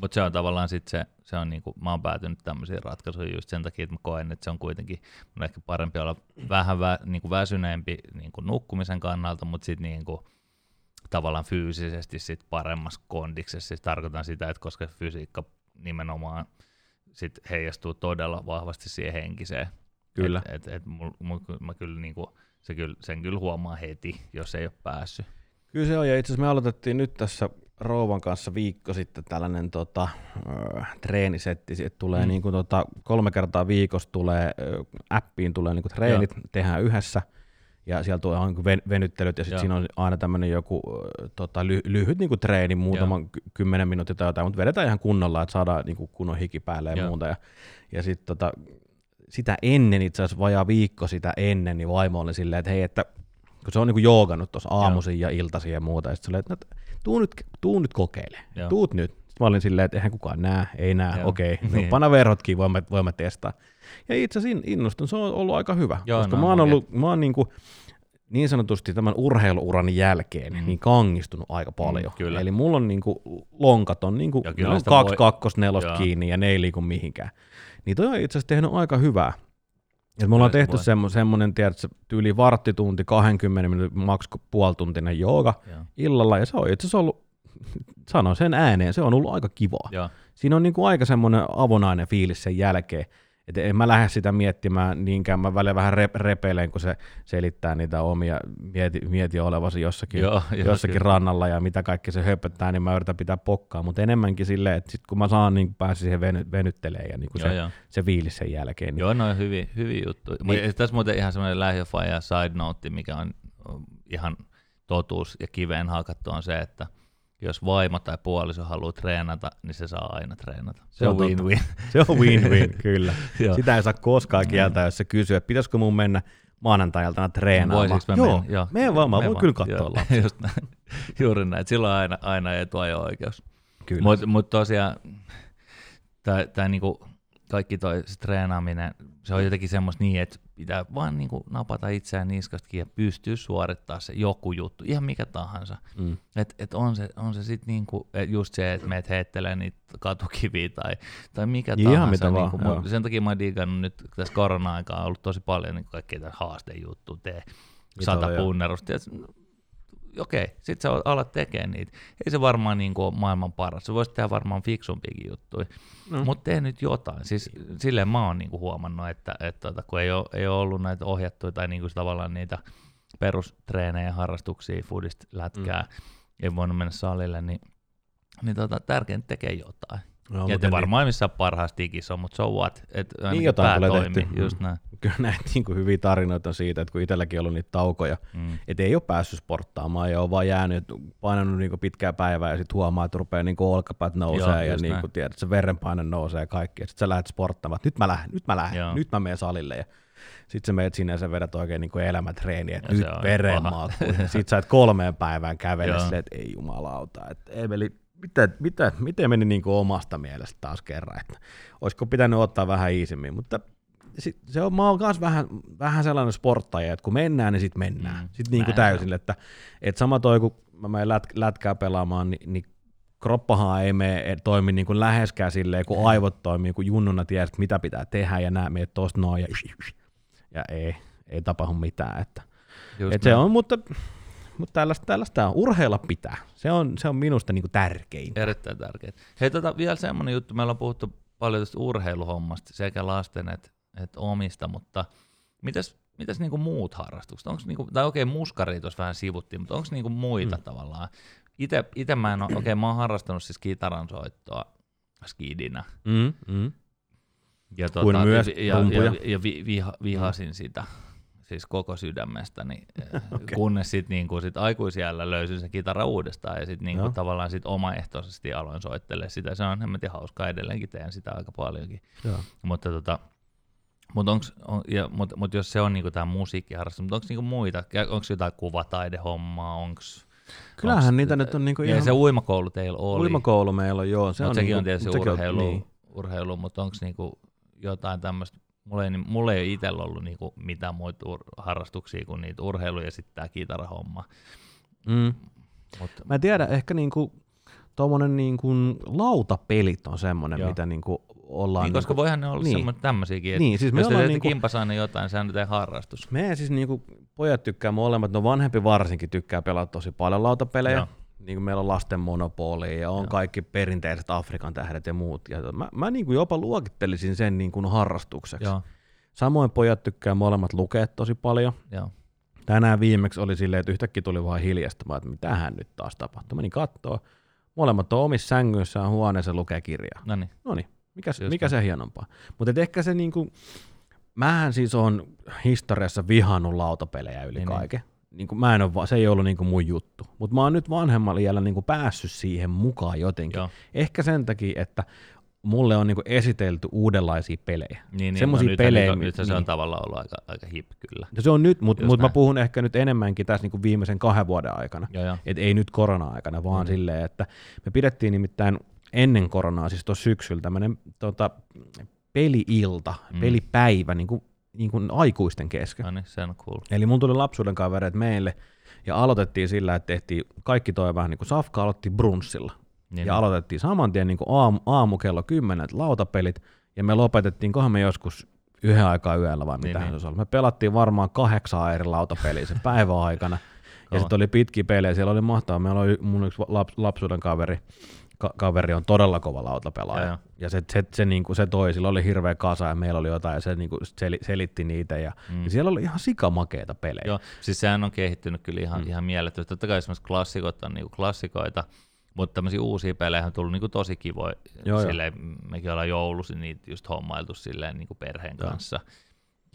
Mutta se on tavallaan sit se, se on niinku, mä oon päätynyt tämmöisiin ratkaisuihin just sen takia, että mä koen, että se on kuitenkin, mun ehkä parempi olla vähän vä, niinku väsyneempi niinku nukkumisen kannalta, mutta sitten niinku, tavallaan fyysisesti sit paremmassa kondiksessa. Siis tarkoitan sitä, että koska fysiikka nimenomaan sit heijastuu todella vahvasti siihen henkiseen. Kyllä. Et, et, et mul, mul, mä kyllä niinku, se kyllä, sen kyllä huomaa heti, jos ei ole päässyt. Kyllä se on, ja itse asiassa me aloitettiin nyt tässä Rouvan kanssa viikko sitten tällainen tota, ö, treenisetti, että tulee Mm. niin kuin, tota, kolme kertaa viikossa tulee, ö, appiin tulee niin kuin treenit, Joo. tehdään yhdessä, ja siellä tulee niin kuin ven- venyttelyt, ja sitten Joo. siinä on aina tämmöinen joku tota, ly- lyhyt niin kuin treeni, muutaman ky- kymmenen minuuttia tai jotain, mutta vedetään ihan kunnolla, että saadaan niin kuin kunnon hiki päälle ja Joo. muuta, ja, ja sitten tota, sitä ennen, itse asiassa vajaa viikko sitä ennen, niin vaimo oli silleen, että hei, että kun se on niinku joogannut tuossa aamuisin ja iltaisin ja muuta, ja sitten että no, tuu nyt, tuu nyt kokeile, Joo. tuut nyt. Sitten mä olin silleen, että eihän kukaan näe, ei näe, okei, okay, no Niin. panna verhotkin, voimme, voimme testaa. Ja itse asiassa innostun, se on ollut aika hyvä, Joo, koska no, mä oon okei. ollut, mä oon niinku, niin sanotusti tämän urheiluuran jälkeen Mm. niin kangistunut aika paljon. Mm, kyllä. Eli mulla on niinku lonkat on niinku ne on kaksi voi- kakkosta nelosta Joo. kiinni ja ne ei liiku mihinkään. Niin toi on itse asiassa tehnyt aika hyvää. Et me ollaan tehty voi. semmo, semmoinen, tiedätkö, tyyli varttitunti, 20 minuutin, maks puolituntinen jooga Joo. illalla, ja se on itse asiassa ollut, sanon sen ääneen, se on ollut aika kivaa. Joo. Siinä on niinku aika semmoinen avonainen fiilis sen jälkeen, että en mä lähde sitä miettimään niinkään, mä välillä vähän rep- repeilen, kun se selittää niitä omia, mieti, mieti olevasi jossakin, Joo, jossakin kyllä. rannalla ja mitä kaikki se höpöttää, niin mä yritän pitää pokkaa, mutta enemmänkin silleen, että sit kun mä saan niin pääsi siihen veny, venyttelee ja niin Joo, se, joo. se fiilis sen jälkeen. Niin Joo, no on hyviä, hyviä juttuja. Niin. Tässä muuten ihan semmoinen lähiöfaja side note, mikä on on ihan totuus ja kiveen hakattu on se, että jos vaimo tai puoliso haluaa treenata, niin se saa aina treenata. Se, Se on win-win. Se on win-win, kyllä. Sitä ei saa koskaan kieltää, jos se kysyy, että pitäisikö mun mennä maanantai-iltana treenaamaan. Voisiko mä Joo, mennä? Joo. mene vaan, mä voin vaan. kyllä katsoa lapsia. Just näin. Juuri näin. Silloin on aina, aina etuajo-oikeus. Kyllä. Mutta mut tosiaan tää niinku, kaikki toi se treenaaminen, se on jotenkin semmoista niin, että pitää vaan niinku napata itseään niskastakin ja pystyy suorittaa se joku juttu, ihan mikä tahansa. Mm. Et, et on se, on se sitten niinku, et just se, että meet heittelee niitä katukiviä tai, tai mikä Ihan tahansa. mitä vaan, niinku, joo. mut sen takia mä oon digannut nyt tässä korona-aikaa on ollut tosi paljon niinku kaikkea tätä haastejuttuja, tee sata punnerusta. Okei, sit sä alat tekemään niitä. Ei se varmaan niinku ole maailman paras. Se voisi tehdä varmaan fiksumpiakin juttuja. No. Mutta tee nyt jotain. Siis silleen mä oon niinku huomannut, että, että tota, kun ei ole, ei ole ollut näitä ohjattuja tai niinku tavallaan niitä perustreenejä, harrastuksia, foodista, lätkää, mm. ei voinut mennä salille, niin, niin tota, tärkeintä tekee jotain. No, ja mutta että niin- varmaan missään parhaassa digissä on, mutta so what? Et ainakin jotain tulee toimii, tehtyä. just näin. Kyllä näitä niin kuin hyviä tarinoita on siitä, että kun itselläkin on ollut niitä taukoja, Mm. että ei ole päässyt sporttaamaan ja on vaan jäänyt, että painanut niin pitkää päivää ja sitten huomaa, että rupeaa niin olkapäät nousee Joo, ja niin näin. kuin tiedät, että se verenpaine nousee ja kaikki. Ja sitten sä lähdet sporttamaan, että nyt mä lähden, nyt mä lähden, Joo. nyt mä menen salille. Ja sitten sä menet sinne ja sä vedät oikein niin elämätreeniä, että Ja nyt se on verenmaakku. Sitten sä et kolmeen päivään kävele silleen, että ei jumalauta, että Emeli, mitä, mitä, miten meni niin kuin omasta mielestä taas kerran, että olisiko pitänyt ottaa vähän iisimmin, mutta sit, se on, mä oon myös vähän, vähän sellainen sporttaja, että kun mennään, niin sitten mennään. Mm, sitten niin kuin että, että sama toi, kun mä menen lät, lätkää pelaamaan, niin, niin kroppahan ei mene, toimi niin kuin läheskään silleen, kun aivot toimii, kun junnuna tiedät, mitä pitää tehdä, ja nämä meet tosta noin, ja, ja ei, ei tapahdu mitään. Että, Just et se on, mutta, mutta tällaista, tällaista on. Urheilla pitää. Se on, se on minusta niin kuin tärkeintä. Erittäin tärkeää. Hei, tota, vielä semmoinen juttu, meillä on puhuttu paljon tästä urheiluhommasta, sekä lasten että et omista, mutta mitäs, mitäs niinku muut harrastukset? Onks niinku, tai okei, muskari tuossa vähän sivuttiin, mutta onko niinku muita mm. tavallaan? Ite, ite mä en ole, okei, mä oon harrastanut siis kitaran soittoa skidinä. Mm, mm. Ja, Kuin myös ja, ja, ja, ja vi, viha, vihasin sitä siis koko sydämestäni, okay. kunnes sitten niinku sit aikuisiällä löysin sen kitara uudestaan ja sitten niinku Joo. tavallaan sit omaehtoisesti aloin soittelemaan sitä. Se on hemmetin hauskaa, edelleenkin teen sitä aika paljonkin. Joo. Mutta tota, mut onks, on, ja, mut, mut jos se on niinku tämä musiikkiharrastus, mutta onko niinku muita, onko jotain kuvataidehommaa, onko Kyllähän niitä nyt on niinku ja ihan... se uimakoulu teillä oli. Uimakoulu meillä on, joo. Se Mut on sekin niinku, on tietysti urheilu, On, niin. urheilu mutta onko niinku jotain tämmöistä, mulla ei, mulla ei itsellä ollut niinku mitään muita ur- harrastuksia kuin niitä urheilu ja sitten tämä kitarahomma. Mm. Mutta Mä en tiedä, ehkä niinku, tommonen niinku lautapelit on semmonen, Joo. mitä niinku ollaan... niin, koska niinku, voihan ne olla niin. niin. tämmöisiäkin, että Niin, siis me jos ollaan niinku- kimpas aina jotain, sehän nyt ei harrastus. Me siis niinku, pojat tykkää molemmat, no vanhempi varsinkin tykkää pelata tosi paljon lautapelejä. Joo. Niin kuin meillä on lasten monopoli ja on Joo. kaikki perinteiset Afrikan tähdet ja muut. Ja mä, mä niinku jopa luokittelisin sen niinku harrastukseksi. Joo, Samoin pojat tykkää molemmat lukea tosi paljon. joo. Tänään viimeksi oli silleen, että yhtäkkiä tuli vaan hiljasta, mä, että mitähän nyt taas tapahtuu. Menin kattoo. Molemmat on omissa sängyissään huoneessa lukee kirjaa. No niin, No niin, mikä, Just mikä se hienompaa. Mutta ehkä se niinku, mähän siis on historiassa vihannut lautapelejä yli Niin, niin, niin. Niin kuin, mä en ole, se ei ollut niinku mun juttu. Mutta mä oon nyt vanhemmalla iällä niinku päässyt siihen mukaan jotenkin. joo. Ehkä sen takia, että mulle on niinku esitelty uudenlaisia pelejä. Niin, niin, Semmosia no, pelejä, mi- nythän se on niin. tavallaan ollut aika, aika hip kyllä. Ja se on nyt, mutta mut mä puhun ehkä nyt enemmänkin tässä niinku viimeisen kahden vuoden aikana. Joo, joo. Et ei nyt korona-aikana, vaan mm. silleen, että me pidettiin nimittäin ennen koronaa, siis tuossa syksyllä, tämmöinen tota, peli-ilta, Mm. pelipäivä niin kuin, niin kuin aikuisten kesken. No niin, se on cool. Eli mun tuli lapsuuden kavereet meille ja aloitettiin sillä, että tehtiin kaikki toi vähän niin kuin safka aloitti brunssilla. Niin, ja aloitettiin saman tien niin kuin aamu, aamu kello 10 lautapelit ja me lopetettiin, kohan me joskus yhden aikaa yöllä vai mitä Niin, niin, se oli. Me pelattiin varmaan kahdeksan eri lautapeliä sen päivän aikana. ja sitten oli pitki pelejä, siellä oli mahtavaa. Meillä oli mun yksi laps, lapsuuden kaveri, ka- kaveri on todella kova lautapelaaja. Joo, joo. Ja se, se, se, niin kuin, se toi, sillä oli hirveä kasa ja meillä oli jotain ja se niin kuin seli, selitti niitä. Ja, Mm. ja siellä oli ihan sikamakeita pelejä. Joo, siis sehän on kehittynyt kyllä ihan, Mm. ihan mielettömästi. Totta kai esimerkiksi klassikot on niinku klassikoita, mutta tämmöisiä uusia pelejä on tullut niinku tosi kivoja. Joo, silleen, mekin ollaan joulusi niitä just hommailtu silleen niinku perheen Joo. kanssa. Ja,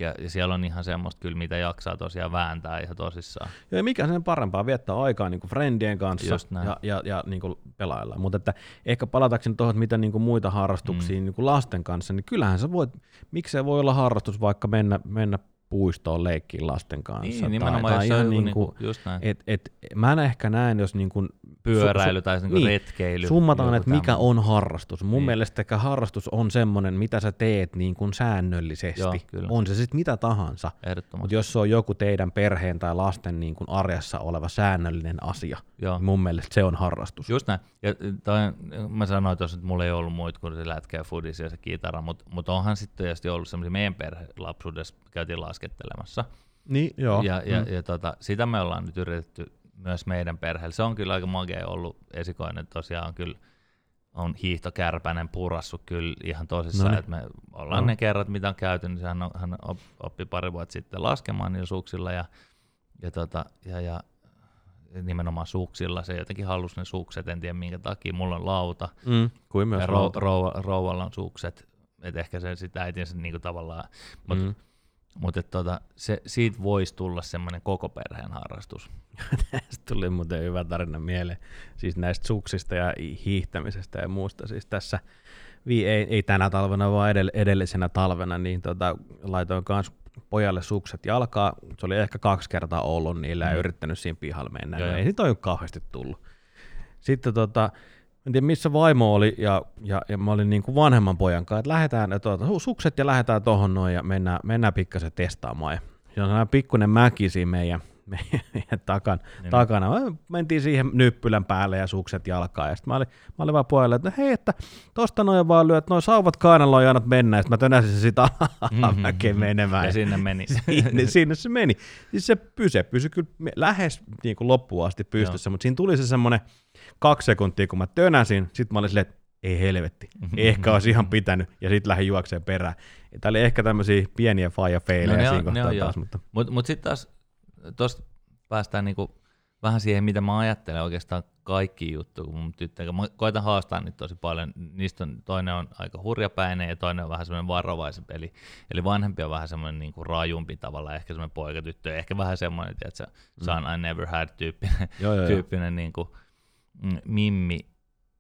ja, siellä on ihan semmoista kyllä, mitä jaksaa tosiaan vääntää ihan tosissaan. Ja mikä sen parempaa viettää aikaa niin kuin friendien kanssa Just näin. ja, ja, ja niin kuin pelailla. Mutta että ehkä palatakseni tuohon, mitä niin kuin muita harrastuksia mm. niin kuin lasten kanssa, niin kyllähän sä voit, miksei voi olla harrastus vaikka mennä, mennä puistoon leikkiin lasten kanssa. Niin, se on ihan niin kuin, niinku, just näin. et, et, mä en ehkä näen, jos niin kuin Pyöräily tai niinku niin, retkeily. summataan, että mikä on harrastus. Mun Niin. mielestä harrastus on semmoinen, mitä sä teet niin kuin säännöllisesti. Joo, kyllä. on se sitten mitä tahansa. Mutta jos se on joku teidän perheen tai lasten niin kuin arjessa oleva säännöllinen asia, Joo. niin mun mielestä se on harrastus. Just näin. Ja toi, mä sanoin tuossa, että mulla ei ollut muita kuin se lätkä ja fudis ja se kitara, mutta mut onhan sitten tietysti ollut semmoisia meidän perhe lapsuudessa, käytiin laskettelemassa. Niin, joo. Ja, ja, Mm. ja tota, sitä me ollaan nyt yritetty myös meidän perheellä. Se on kyllä aika magea ollut esikoinen. Tosiaan kyllä on hiihtokärpänen purassu kyllä ihan tosissaan, että me ollaan Joo. ne kerrat, mitä on käyty, niin hän, on, hän op- oppi pari vuotta sitten laskemaan niillä suksilla ja, ja, tota, ja, ja nimenomaan suksilla. Se jotenkin halusi ne sukset, en tiedä minkä takia. Mulla on lauta Mm, kuin myös ja rou, rouvalla on sukset. Et ehkä se sitä äitinsä niinku tavallaan, mutta Mm. Mut et tota, se, siitä voisi tulla semmoinen koko perheen harrastus. Tästä tuli muuten hyvä tarina mieleen, siis näistä suksista ja hiihtämisestä ja muusta. Siis tässä, ei, ei tänä talvena, vaan edell, edellisenä talvena, niin tota, laitoin myös pojalle sukset jalkaa. Se oli ehkä kaksi kertaa ollut niillä ja Mm. yrittänyt siinä pihalla mennä. Joo, No, joo. ei siitä ole kauheasti tullut. Sitten tota, en tiedä missä vaimo oli ja, ja, ja mä olin niin kuin vanhemman pojan kanssa, että lähdetään tuota, sukset ja lähdetään tuohon noin ja mennään, mennään pikkasen testaamaan. Ja siinä on sellainen pikkuinen mäki siinä meidän, meidän takan, Niin. takana. Me mentiin siihen nyppylän päälle ja sukset jalkaan. Ja sitten mä olin, mä olin vaan pojalle, että hei, että tosta noin vaan lyöt, noin sauvat kainaloon ja annat mennä. Ja sitten mä tönäsin sitä alamäkeen menemään. Ja sinne meni. sinne, sinne se meni. Siis se pysy, pysy kyllä lähes niin kuin loppuun asti pystyssä, mutta siinä tuli se semmoinen kaksi sekuntia, kun mä tönäsin, sitten mä olin silleen, että ei helvetti, ehkä olisi ihan pitänyt, ja sitten lähdin juokseen perään. Tämä oli ehkä tämmöisiä pieniä faija feilejä No siinä on- kohtaa joo. taas, mutta Mutta mut sitten taas tuosta päästään niinku vähän siihen, mitä mä ajattelen oikeastaan kaikki juttu, kun mun tyttö, mä koitan haastaa niitä tosi paljon, niistä on, toinen on aika hurjapäinen ja toinen on vähän semmoinen varovaisempi, eli, eli vanhempi on vähän semmoinen niinku rajumpi tavalla, ehkä semmoinen poikatyttö, ehkä vähän semmoinen, että son I never had tyyppinen, Mm. joo, joo, joo. tyyppinen niinku, mm, mimmi,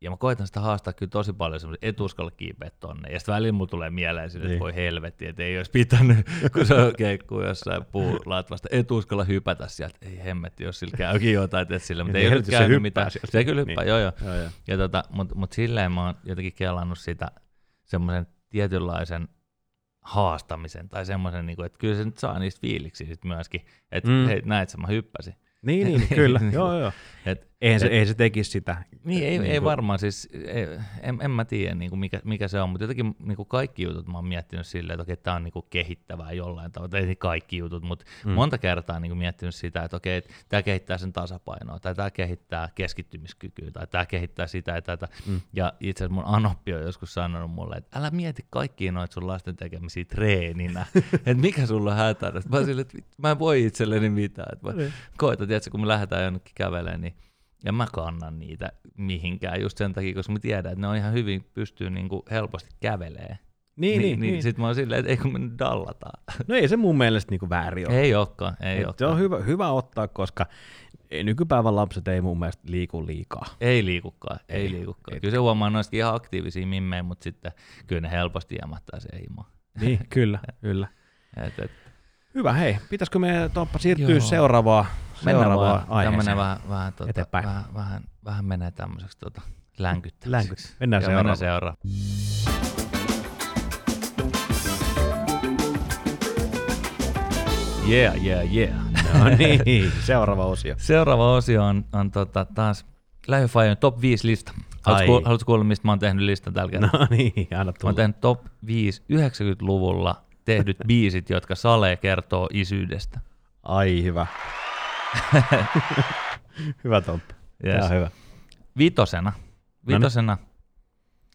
ja mä koitan sitä haastaa kyllä tosi paljon semmoisen, et uskalla kiipeä tonne. Ja sitten välillä mulla tulee mieleen sille, että Niin. voi helvetti, että ei olisi pitänyt, kun se on keikkuu jossain puulatvasta, et uskalla hypätä sieltä. Ei hemmetti, jos sillä käykin jotain, että sillä, mutta Niin, ei ole nyt se käynyt mitään. sieltä. Se kyllä hyppää, Niin. joo joo. joo, joo. Ja tota, mutta mut silleen mä oon jotenkin kelannut sitä semmoisen tietynlaisen haastamisen tai semmoisen, niin että kyllä se nyt saa niistä fiiliksi sit myöskin, että mm. hei, näet sä, mä hyppäsin. Niin, niin, kyllä, joo, joo. Et, Eihän se, Et- ei se tekisi sitä. niin, ei, Niin ei kuin- varmaan siis, ei, en, en mä tiedä niin kuin mikä, mikä se on, mutta jotenkin niin kuin kaikki jutut mä oon miettinyt silleen, että okei, tämä on niin kuin kehittävää jollain tavalla, ei kaikki jutut, mutta Mm. monta kertaa niin kuin miettinyt sitä, että okei, tämä kehittää sen tasapainoa, tai tämä kehittää keskittymiskykyä, tai tämä kehittää sitä ja tätä. Mm. Ja itse asiassa mun Anoppi on joskus sanonut mulle, että älä mieti kaikkia noita sun lasten tekemisiä treeninä, että mikä sulla on hätä. Mä, oon silleen, että mä en voi itselleni mitään, että mä Niin. koitan, tiedätkö, kun me lähdetään jonnekin kävelemään, niin ja mä kannan niitä mihinkään just sen takia, koska mä tiedän, että ne on ihan hyvin, pystyy niinku helposti kävelee. Niin, niin, niin. Sitten mä oon silleen, että ei kun me nyt dallataan. No ei se mun mielestä niinku väärin ole. Ei olekaan, ei Et se olekaan. on hyvä, hyvä ottaa, koska nykypäivän lapset ei mun mielestä liiku liikaa. Ei liikukaan, ei, Ei, liikukaan. et- Kyllä se huomaa noistakin ihan aktiivisia mimmejä, mutta sitten kyllä ne helposti jämähtää se himaan. Niin, kyllä, kyllä. Et, et, Hyvä, hei. Pitäisikö me Toppa siirtyä Joo. seuraavaan, mennään vaan, aiheeseen? vähän, vähän, tota, Eteenpäin. vähän, vähän, vähän menee tämmöiseksi tota, länkyttämiseksi. Länky- Mennään seuraavaan. mennään seuraavaan. Yeah, yeah, yeah. No niin, seuraava osio. Seuraava osio on, on tota, taas Lähiöfajon top 5 lista. Haluatko, kuulla, haluatko kuulla, mistä mä oon tehnyt listan tällä kertaa? No niin, anna Mä oon tulla. tehnyt top 5 90-luvulla tehdyt biisit, jotka Sale kertoo isyydestä. Ai hyvä. hyvä toppi. Yes. Yes. hyvä. Vitosena, vitosena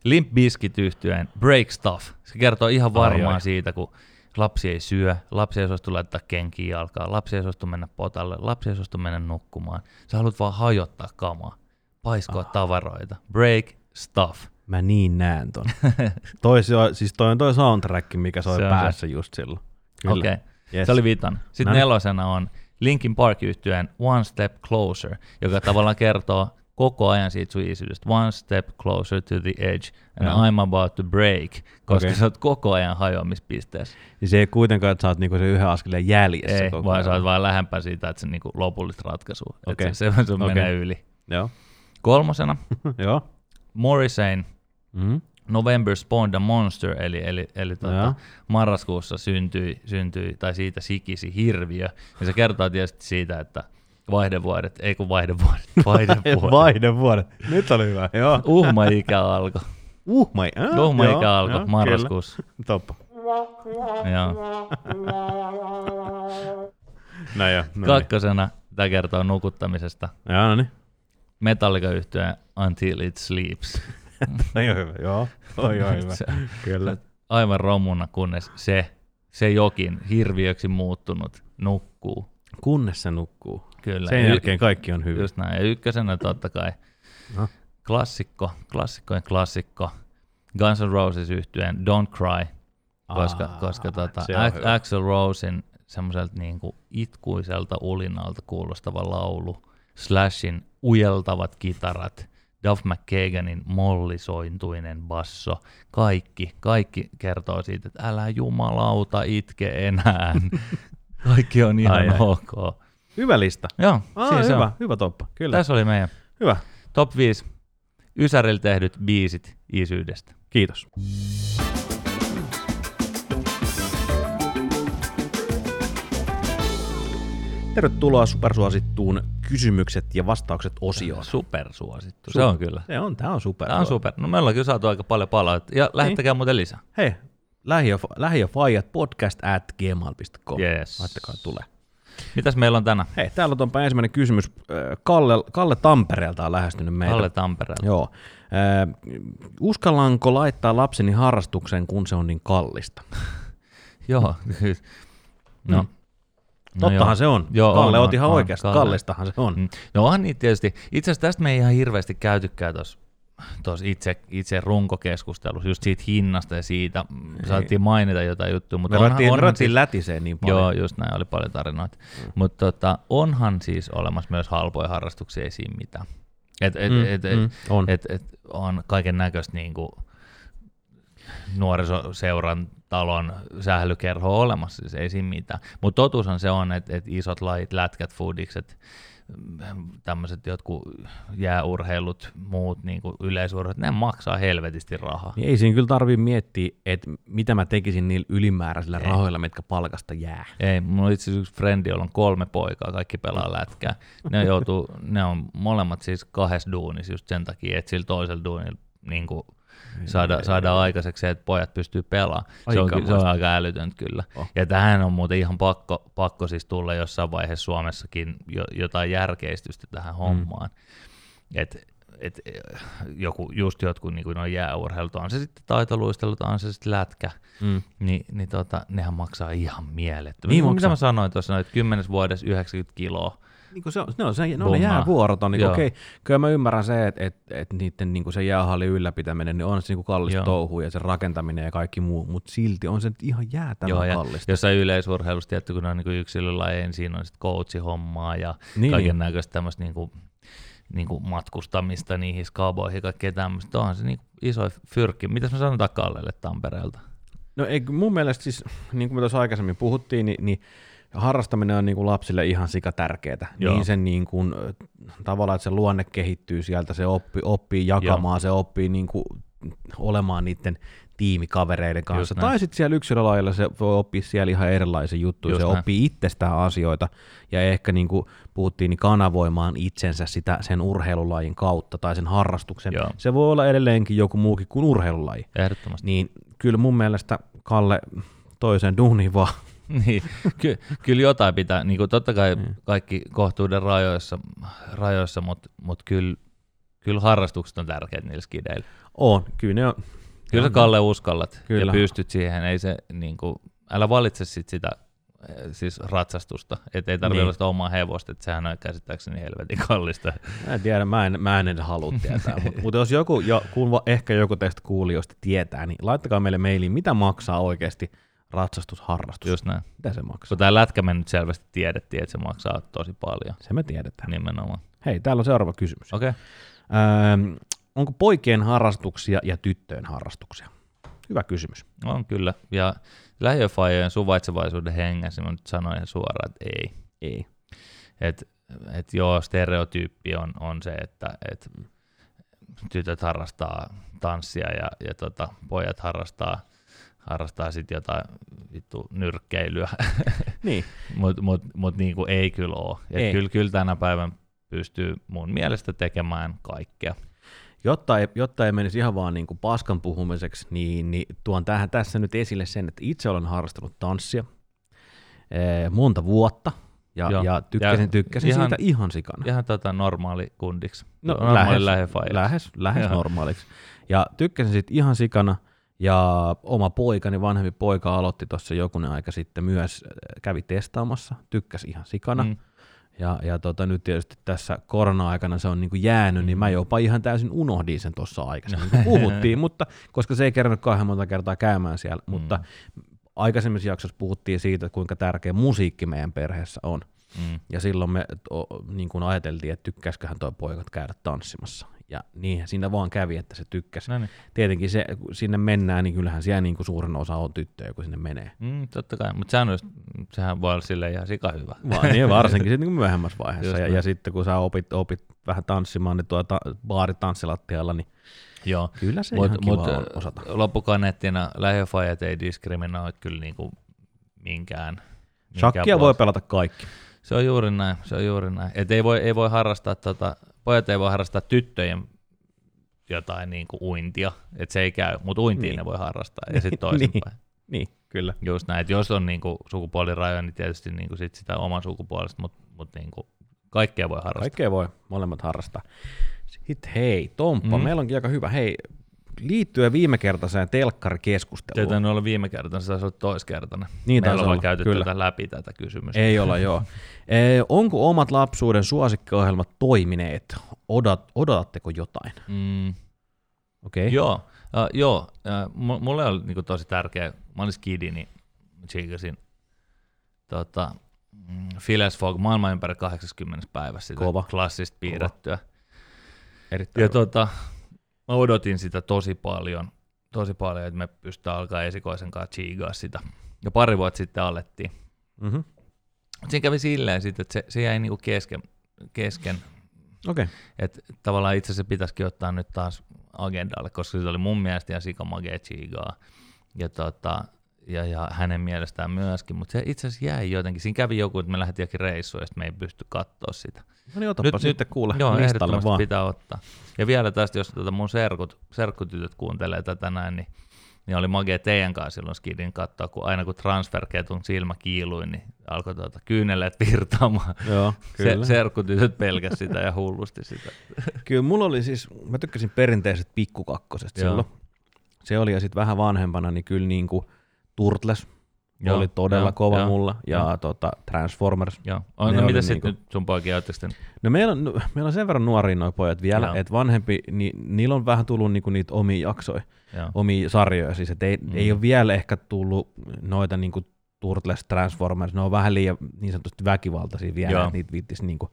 Limp Bizkit yhtyeen Break Stuff. Se kertoo ihan varmaan Ai, ai. siitä, kun lapsi ei syö, lapsi ei suostu laittaa kenkiä jalkaan, lapsi ei suostu mennä potalle, lapsi ei suostu mennä nukkumaan. Sä haluat vaan hajottaa kamaa, paiskoa Ah. tavaroita. Break Stuff. Mä niin näen ton. toi, se on, siis toi on toi soundtrack, mikä soi Se on päässä just silloin. Okei, okay. Yes. se oli viton. Sitten Noniin. nelosena on Linkin Park yhtyeen One Step Closer, joka tavallaan kertoo koko ajan siitä sun isyydestä. One step closer to the edge, and Joo. I'm about to break, koska Okei. sä oot koko ajan hajoamispisteessä. Niin se ei kuitenkaan, että sä oot niinku se yhden askeleen jäljessä Ei, koko vaan ajan. sä oot vaan lähempää siitä, että se niinku lopullista ratkaisua. Okei. Että se, se sun Okei. menee yli. Joo. Kolmosena Joo. Morrissey Mm-hmm. November Spawned a Monster, eli, eli, eli tota, Joo. marraskuussa syntyi, syntyi, tai siitä sikisi hirviö. Ja se kertoo tietysti siitä, että vaihdevuodet, ei kun vaihdevuodet, vaihdevuodet. Vaihdevuodet. Nyt oli hyvä. Joo. Uhma-ikä alkoi. Uhmai. Ah, Uhma-ikä joo, alkoi joo, marraskuussa. Kyllä. Toppa. Joo. No joo. No niin. Kakkosena tämä kertoo nukuttamisesta. Joo, no niin. Metallica yhtyeen Until It Sleeps. No joo, hyvä. Joo. Oi, joo, hyvä. Se- Kyllä. Aivan romuna, kunnes se, se jokin hirviöksi muuttunut nukkuu. Kunnes se nukkuu. Kyllä. Sen jälkeen kaikki on hyvin. Just näin. Ja ykkösenä totta kai No. klassikko, klassikkojen klassikko. Guns N' Roses yhtyeen Don't Cry, koska, Aa, koska tota, on. Axel Rosen semmoiselta niinku itkuiselta ulinalta kuulostava laulu, Slashin ujeltavat kitarat, Duff McKaganin mollisointuinen basso, kaikki, kaikki kertoo siitä, että älä jumalauta itke enää. kaikki on ihan Ai, ai. ok. Hyvä lista. Joo, Aa, siinä se hyvä, on. hyvä toppa. Kyllä. Tässä oli meidän Hyvä. top 5 Ysärillä tehdyt biisit isyydestä. Kiitos. Tervetuloa supersuosittuun kysymykset ja vastaukset osioon. Supersuosittu, Su- se on kyllä. Se on, tää on super. Tämä on super. No me ollaan kyllä saatu aika paljon palautetta. Ja lähettäkää muuten lisää. Hei, lähiö- lähiöfaijat podcast at gmail.com. Yes. Laittakaa tulee. Mitäs meillä on tänään? Hei, täällä onpa ensimmäinen kysymys. Kalle, Kalle Tampereelta on lähestynyt meitä. Kalle Tampereella. Joo. Äh, uskallanko laittaa lapseni harrastukseen, kun se on niin kallista? Joo. no. Mm. Tottahan se on. Joo, Kalle on, oot ihan on, oikeasti. Kalle. Kallistahan se on. Mm. No onhan niitä tietysti. Itse asiassa tästä me ei ihan hirveästi käytykään tuossa tos itse, itse runkokeskustelussa, just siitä hinnasta ja siitä, mm, Ei. saatiin mainita jotain juttua, mutta rattiin, onhan rattiin siis- lätiseen niin paljon. Joo, just näin, oli paljon tarinoita. Mm. Mutta tota, onhan siis olemassa myös halpoja harrastuksia, ei siinä mitään. Et, et, Mm, et, et, mm, on. et, et, on kaiken näköistä niinku nuorisoseuran talon sählykerho olemassa, siis ei siinä mitään. Mutta totuushan se on, että et isot lajit, lätkät, foodikset, tämmöiset jotkut jääurheilut, muut niinku yleisurheilut, ne maksaa helvetisti rahaa. Niin ei siinä kyllä tarvii miettiä, että mitä mä tekisin niillä ylimääräisillä Ei. rahoilla, mitkä palkasta jää. Ei, mulla on itse asiassa yksi frendi, jolla on kolme poikaa, kaikki pelaa lätkää. Ne, joutuu, ne on molemmat siis kahdessa duunissa just sen takia, että sillä toisella duunilla niin kuin saada, saada aikaiseksi se, että pojat pystyy pelaamaan. Se on, se on aika älytöntä kyllä. Oh. Ja tähän on muuten ihan pakko, pakko siis tulla jossain vaiheessa Suomessakin jo, jotain järkeistystä tähän Mm. hommaan. Et, et, joku, just jotkut niin kuin jääurheilut, on se sitten taitoluistelut, on se sitten lätkä, Mm. niin, niin tota, nehän maksaa ihan mielettömän. Niin Mitä maksaa. mä sanoin tuossa, että kymmenes vuodessa 90 kiloa. Niin se on, ne on, se, ne on ne jäävuorot on, niin Joo. okei, kyllä mä ymmärrän se, että et, et niiden niin se jäähallin ylläpitäminen, niin on se niin kallista Joo. touhua ja se rakentaminen ja kaikki muu, mutta silti on se ihan jäätävän Joo, kallista. jossain yleisurheilussa, tietty, kun ne on niin yksilölajeja, siinä on sitten coachihommaa ja Niin, niin, kaiken näköistä tämmöistä niin kuin, niin kuin matkustamista niihin skaboihin ja kaikkea tämmöistä. Onhan se niin iso fyrkki. Mitäs mä sanotaan Kallelle Tampereelta? No ei, mun mielestä siis, niin kuin me tuossa aikaisemmin puhuttiin, niin, niin harrastaminen on niin kuin lapsille ihan sika tärkeää. Niin sen niin kuin, tavallaan, että se luonne kehittyy sieltä, se oppi, oppii jakamaan, Joo. se oppii niin kuin, olemaan niiden tiimikavereiden kanssa. Just. Tai sitten siellä yksilölajilla se voi oppia siellä ihan erilaisia juttuja, Just se näin. oppii itsestään asioita ja ehkä niin kuin puhuttiin, niin kanavoimaan itsensä sitä sen urheilulajin kautta tai sen harrastuksen. Joo. Se voi olla edelleenkin joku muukin kuin urheilulaji. Ehdottomasti. Niin kyllä mun mielestä Kalle toisen duuniin vaan. niin, ky- kyllä jotain pitää, niin kuin totta kai Mm. kaikki kohtuuden rajoissa, rajoissa mutta mut kyllä, kyllä harrastukset on tärkeät niillä skideillä. On, kyllä ne on. Kyllä sä Kalle uskallat Kyllä. ja pystyt siihen, ei se niin kuin, älä valitse sit sitä eh, siis ratsastusta, että ei tarvitse Niin. olla sitä omaa hevosta, että sehän on käsittääkseni helvetin kallista. Mä en tiedä, mä en, mä en edes halua tietää, mutta mut jos joku, jo, kun va- ehkä joku teistä kuulijoista tietää, niin laittakaa meille mailiin, mitä maksaa oikeasti ratsastusharrastus. Just näin. Mitä se maksaa? Kun tämä lätkä me nyt selvästi tiedettiin, että se maksaa tosi paljon Se me tiedetään. nimenomaan. Hei, täällä on seuraava kysymys. Okei. Okay. Öö, onko poikien harrastuksia ja tyttöjen harrastuksia? Hyvä kysymys. On kyllä. Ja lähiöfajojen suvaitsevaisuuden hengessä mä nyt sanoin ihan suoraan, että ei. Ei. Et, et joo, stereotyyppi on, on se, että et tytöt harrastaa tanssia ja, ja tota, pojat harrastaa, harrastaa sitten jotain vittu nyrkkeilyä, Niin. mutta mut, mut niinku ei kyllä ole. Kyllä, kyllä tänä päivän pystyy mun mielestä tekemään kaikkea. Jotta ei, jotta ei menisi ihan vaan niin kuin paskan puhumiseksi, niin, niin tuon tähän, tässä nyt esille sen, että itse olen harrastanut tanssia ee, monta vuotta, ja, Joo. ja tykkäsin, Ja tykkäsin ihan- siitä ihan sikana. Ihan tota normaali kundiksi. No, normaali lähes, lähes, lähes normaaliksi. Ja tykkäsin siitä ihan sikana, ja oma poikani, vanhempi poika aloitti tuossa jokunen aika sitten myös, äh, kävi testaamassa, tykkäsi ihan sikana. Mm. Mm. Ja, ja tota, nyt tietysti tässä korona-aikana se on niin kuin jäänyt, niin mä jopa ihan täysin unohdin sen tuossa aikaisemmin, kun puhuttiin, mutta koska se ei kerännyt kauhean monta kertaa käymään siellä, mm. mutta aikaisemmissa jaksossa puhuttiin siitä, kuinka tärkeä musiikki meidän perheessä on. Mm. Ja silloin me o, niin kuin ajateltiin, että tykkäisiköhän toi poika käydä tanssimassa. Ja niin siinä vaan kävi, että se tykkäsi. No niin. Tietenkin se, kun sinne mennään, niin kyllähän siellä niin kuin suurin osa on tyttöjä, kun sinne menee. Mm, totta kai, mutta sehän, olisi, sehän voi olla silleen ihan sika hyvä. Vaan, niin, varsinkin sitten niin kuin myöhemmässä vaiheessa. Just Ja, ja, sitten kun sä opit, opit vähän tanssimaan niin tuota baaritanssilattialla, niin Joo. kyllä se Mut, ihan kiva mut, on osata. loppukaneettina lähiöfajat ei diskriminoi kyllä niinku minkään. minkään Shakkia voi pelata kaikki. Se on juuri näin, se on juuri näin. Et ei, voi, ei voi harrastaa, tota, pojat ei voi harrastaa tyttöjen jotain niinku uintia, että se ei käy, mutta uintiin Niin. niin. ne voi harrastaa ja sitten toisinpäin. Niin, kyllä. Just näin, että jos on niinku sukupuolirajoja, niin tietysti niinku sit sitä oman sukupuolesta, mutta mut niinku kaikkea voi harrastaa. Kaikkea voi molemmat harrastaa. Sitten hei, Tomppa. Mm. meillä onkin aika hyvä. Hei, liittyen viime kertaiseen telkkarikeskusteluun. Tätä on ollut viime kertana, se taisi olla toiskertainen. Niin Meillä olla, käyty kyllä. tätä läpi tätä kysymystä. Ei olla, joo. Ee, onko omat lapsuuden suosikkiohjelmat toimineet? Odot, odotatteko jotain? Mm, Okei. Okay. Joo, uh, joo. Uh, mulle oli niinku tosi tärkeä, mä olin skidi, niin tsiikasin tota, mm, Phileas Fogg maailman ympäri 80 päivässä sitä Kova. klassista piirrettyä. Erittäin Ja tota, mä odotin sitä tosi paljon, tosi paljon, että me pystytään alkaa esikoisen kanssa chiigaa sitä. Ja pari vuotta sitten alettiin. Mhm. Mut Siinä kävi silleen sitten, että se, se jäi niinku kesken, kesken. Okay. että tavallaan itse asiassa pitäisikin ottaa nyt taas agendalle, koska se oli mun mielestä ihan sikamagea chigaa. Ja, tota, ja, ja, hänen mielestään myöskin, mutta se itse asiassa jäi jotenkin. Siinä kävi joku, että me lähdettiin jokin reissuun ja sitten me ei pysty katsoa sitä. No niin, otapa nyt, sitten kuule Joo, listalle vaan. pitää ottaa. Ja vielä tästä, jos tota mun serkut, serkkutytöt kuuntelee tätä näin, niin, niin oli magea teidän kanssa silloin skidin katsoa, kun aina kun transferketun silmä kiilui, niin alkoi tuota kyyneleet virtaamaan. Joo, Se, kyllä. serkkutytöt pelkäs sitä ja hullusti sitä. Kyllä mulla oli siis, mä tykkäsin perinteisestä pikkukakkosesta silloin. Se oli ja sitten vähän vanhempana, niin kyllä niin kuin Turtles Joo, oli todella joo, kova joo, mulla ja joo. tota, Transformers. Joo. Ne no mitä niinku- sitten nyt sun poikia, te- No meillä on, no, meillä on sen verran nuoria noi pojat vielä, että vanhempi, niin niillä on vähän tullut niinku niitä omia jaksoja, Joo. omia sarjoja, siis et ei, mm. Ei ole vielä ehkä tullut noita niinku Turtles, Transformers, ne on vähän liian niin sanotusti väkivaltaisia vielä, että niitä viittisi niinku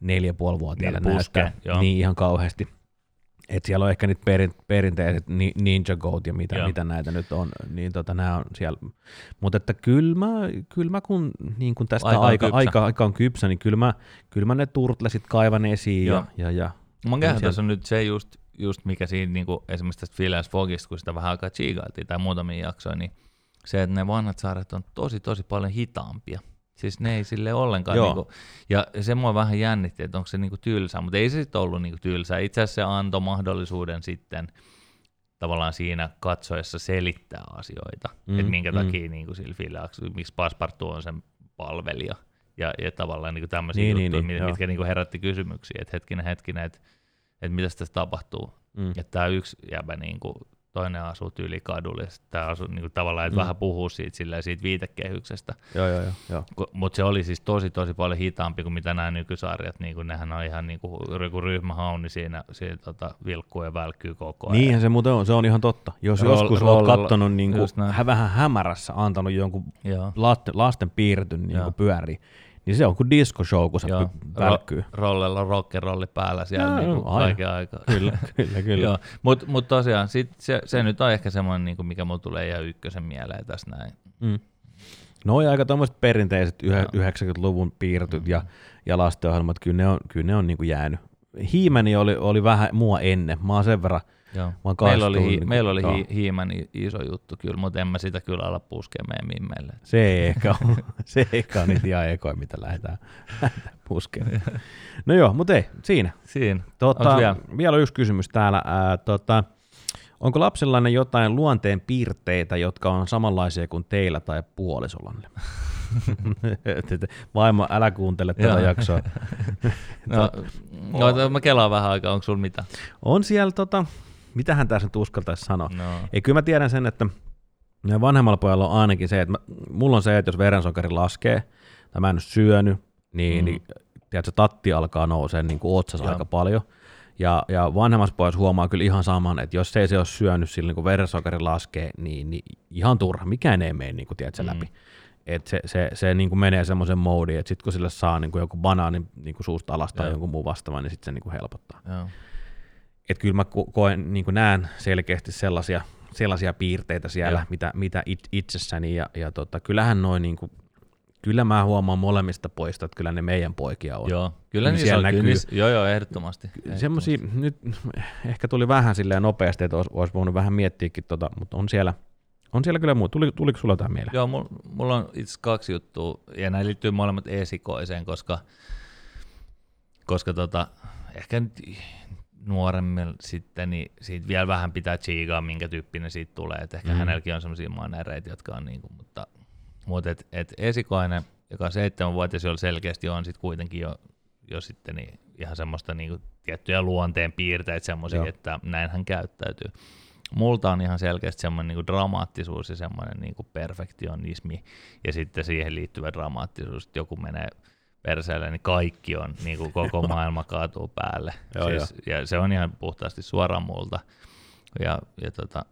neljä ja puoli vuotiaille näyttää joo. niin ihan kauheasti. Et siellä on ehkä niitä perin, perinteiset ni- Ninja Goat ja mitä, Joo. mitä näitä nyt on, niin tota, nämä on siellä. Mutta että kyllä mä, kyllä mä kun, niin kun tästä Aika aika, on aika, kypsä. aika, aika, on kypsä, niin kyllä mä, kyllä mä ne turtlesit kaivan esiin Joo. ja, ja, ja Kyllä käsitys siellä- on nyt se just, just mikä siinä niinku, esimerkiksi tästä Phileas Foggista, kun sitä vähän aikaa chiigailtiin tai muutamia jaksoja, niin se, että ne vanhat saaret on tosi tosi paljon hitaampia. Siis ne ei sille ollenkaan, Joo. niinku, ja se mua vähän jännitti, että onko se niinku tylsää, mutta ei se sitten ollut niinku tylsää. Itse asiassa se antoi mahdollisuuden sitten tavallaan siinä katsoessa selittää asioita, mm, että minkä mm. takia niinku sillä Phileas, miksi Passepartout on sen palvelija, ja, ja tavallaan niinku tämmöisiä Niin, juttuja, niin, niin, niin, joo. mitkä niinku herätti kysymyksiä, että hetkinen, hetkinen, että että mitä tässä tapahtuu. mm. Että tämä yksi jäbä, niin kuin, toinen asuu tyyli kadulla, ja tämä asuu niin kuin, tavallaan, että Mm. vähän puhuu siitä, silleen, siitä viitekehyksestä. joo, joo, joo. Mutta se oli siis tosi, tosi paljon hitaampi kuin mitä nämä nykysarjat, niin kuin, nehän on ihan niin kuin, ryhmähauni siinä, siinä tota, vilkkuu ja välkkyy koko ajan. Niinhän se muuten on, se on ihan totta. Jos Roll- joskus olet kattonut niin kuin, vähän hämärässä antanut jonkun Joo. lasten, lasten piirretyn niin kuin pyöriin, niin se on kuin disco show, kun se Joo. välkkyy. Rollella rock'n'rolli päällä siellä Joo, niin kaiken aikaa. Kyllä, kyllä, kyllä. Mutta mut tosiaan sit se, se, nyt on ehkä semmoinen, niin kuin mikä mulla tulee ihan ykkösen mieleen tässä näin. Mm. No ja aika tuommoiset perinteiset Joo. 90-luvun piirtyt ja, ja lastenohjelmat, kyllä ne on, kyllä ne on niin kuin jäänyt. Hiimäni oli, oli vähän mua ennen. Mä oon sen verran, Joo. oon Meillä oli, hi- meillä oli hi- hiimän i- iso juttu kyllä, mutta en mä sitä kyllä ala puskea meidän mimmeille. Se ei ehkä ole, se ei ehkä ole niitä ihan ekoja, mitä lähdetään, lähdetään puskemaan. No joo, mutta ei, siinä. Siinä. Tota, vielä? vielä? yksi kysymys täällä. Ää, tota, onko lapsellanne jotain luonteen piirteitä, jotka on samanlaisia kuin teillä tai puolisollanne? Vaimo, älä kuuntele tätä jaksoa. No, no, mä kelaan vähän aikaa, onko sulla mitä? On siellä, tota, mitähän tässä nyt uskaltaisi sanoa? No, Ei, kyllä mä tiedän sen, että vanhemmalla pojalla on ainakin se, että mä, mulla on se, että jos verensokeri laskee, tai mä en ole syönyt, niin, Mm. mm. niin tiedätkö, tatti alkaa nousee niin kuin otsassa Joo. aika paljon. Ja, ja vanhemmassa pojassa huomaa kyllä ihan saman, että jos ei se ole syönyt sillä niin kuin verensokeri laskee, niin, niin ihan turha, mikään ei mene niin kuin, tiedätkö, Mm. läpi. Et se, se, se niin kuin menee semmoisen moodiin, että sitten kun sille saa niin kuin joku banaani niin kuin suusta alas tai Joo. jonkun muun vastaavan, niin sitten se niin kuin helpottaa. joo. Että kyllä mä ko- koen, niin näen selkeästi sellaisia, sellaisia piirteitä siellä, Joo. mitä, mitä it, itsessäni, ja, ja tota, kyllähän noin, niin kuin, kyllä mä huomaan molemmista poista, että kyllä ne meidän poikia on. Joo, kyllä Niin siellä on, kyllä näkyy. niissä, joo, joo, ehdottomasti. Semmoisia, nyt ehkä tuli vähän silleen nopeasti, että olisi, olisi voinut vähän miettiäkin, tota, mutta on siellä, on siellä kyllä muu. Tuli, tuliko sulla jotain mieleen? Joo, mulla, mulla on itse kaksi juttua, ja nämä liittyy molemmat esikoiseen, koska, koska tota, ehkä nyt nuoremmilla sitten, niin siitä vielä vähän pitää chiigaa, minkä tyyppinen siitä tulee. Et ehkä Mm. hänelläkin on sellaisia manereita, jotka on niinku, mutta, mutta et, et esikoinen, joka on seitsemänvuotias, jolla selkeästi on sitten kuitenkin jo, jo sitten niin ihan semmoista niinku tiettyjä luonteen piirteitä semmoisia, että näin hän käyttäytyy. Multa on ihan selkeästi semmoinen niinku dramaattisuus ja semmoinen niinku perfektionismi ja sitten siihen liittyvä dramaattisuus, että joku menee perseelle, niin kaikki on, niin kuin koko maailma kaatuu päälle. Joo, siis, ja se on ihan puhtaasti suoraan multa. Ja, ja tota,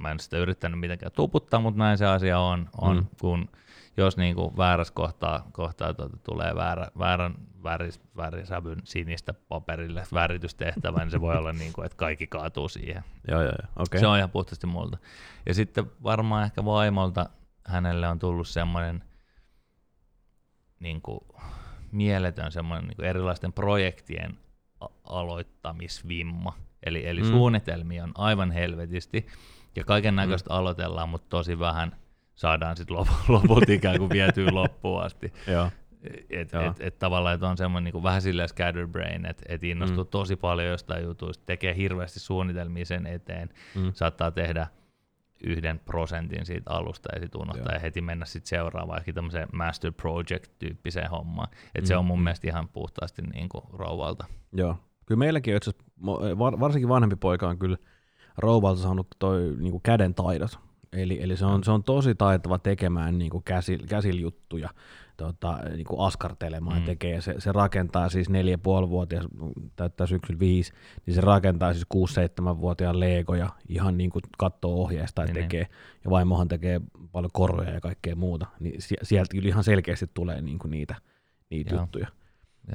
mä en sitä yrittänyt mitenkään tuputtaa, mutta näin se asia on, on Mm. kun jos niin kuin väärässä kohtaa, kohtaa tuota, tulee väärä, väärän väris, värisävyn sinistä paperille väritystehtävä, niin se voi olla niin kuin, että kaikki kaatuu siihen. Joo, joo, joo. okei. Se on ihan puhtaasti multa. Ja sitten varmaan ehkä vaimolta hänelle on tullut semmoinen niin kuin, mieletön semmoinen niin erilaisten projektien aloittamisvimma. Eli, eli Mm. suunnitelmia on aivan helvetisti ja kaiken näköistä mm. aloitellaan, mutta tosi vähän saadaan sitten lop- lopulta ikään kuin vietyä loppuun asti. Joo. Et, Joo. et, et tavallaan, että on semmoinen niin vähän silleen scatterbrain, että et innostuu Mm. tosi paljon jostain jutuista, tekee hirveästi suunnitelmia sen eteen, Mm. saattaa tehdä yhden prosentin siitä alusta ja sitten unohtaa Joo. ja heti mennä sitten seuraavaan, ehkä tämmöiseen master project-tyyppiseen hommaan. Et Mm, se on mun mm. mielestä ihan puhtaasti niin kuin rouvalta. Joo. Kyllä meilläkin itse var- varsinkin vanhempi poika on kyllä rouvalta saanut toi niinku käden taidot. Eli, eli se, on, se on tosi taitava tekemään niinku käsil, käsiljuttuja, tota, niinku askartelemaan mm. Tekee. Se, se rakentaa siis neljä vuotias täyttää syksyllä viisi, niin se rakentaa siis 6-7-vuotiaan legoja ihan niin kuin katsoo ohjeesta ja Niin, niin. tekee. Ja vaimohan tekee paljon koroja ja kaikkea muuta. Niin sie- sieltä kyllä ihan selkeästi tulee niinku niitä, niitä Joo. juttuja.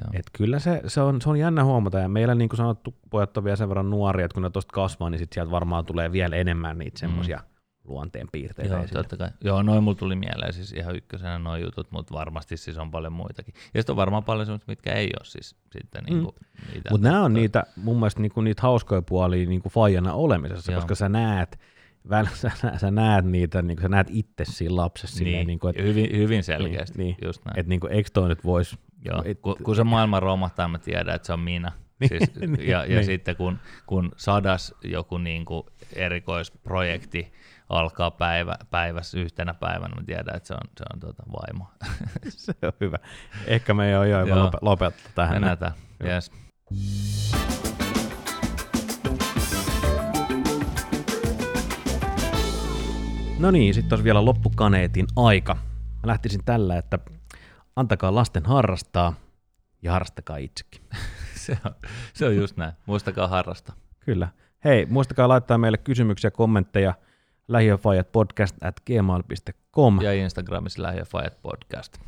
Joo. Et kyllä se, se, on, se on jännä huomata, ja meillä niin kuin sanottu, pojat on vielä sen verran nuoria, että kun ne tuosta kasvaa, niin sit sieltä varmaan tulee vielä enemmän niitä semmoisia mm. Luonteen piirteitä Joo, esille. totta kai. Joo, noin mulla tuli mieleen siis ihan ykkösenä noin jutut, mutta varmasti siis on paljon muitakin. Ja sitten on varmaan paljon semmoista, mitkä ei ole siis sitten Mm. niinku niitä. Mutta nämä on toi- niitä, mun mielestä niinku niitä hauskoja puolia niinku faijana olemisessa, Joo. koska sä näet, väl, sä, sä näet niitä, niinku, sä näet itse siinä lapsessa silleen, niin, niinku, että hyvin, hyvin selkeästi, Niin, just näin. et, niinku, eikö toi nyt voisi Joo, et- kun, kun se maailma romahtaa, mä tiedän, että se on minä. Niin, Siis, niin, ja ja niin. sitten kun, kun sadas joku niin kuin erikoisprojekti alkaa päivä, päivässä yhtenä päivänä, mä tiedän, että se on, se on tuota vaimo. se on hyvä. Ehkä me ei ole jo lope- lopettaa tähän. Mennään tähän. Joo. Yes. No niin, sitten olisi vielä loppukaneetin aika. Mä lähtisin tällä, että antakaa lasten harrastaa ja harrastakaa itsekin. Se on, se on just näin. Muistakaa harrastaa. Kyllä. Hei, muistakaa laittaa meille kysymyksiä, kommentteja lähiöfajat podcast at gmail.com. Ja Instagramissa Lähiöfajat podcast.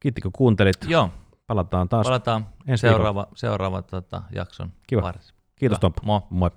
Kiitti kun kuuntelit. Joo, Palataan taas. palataan Ensi seuraava, seuraava tota, jakson Kiva. parissa. Kiitos Hyvä. Tomppa. Moi. Moi.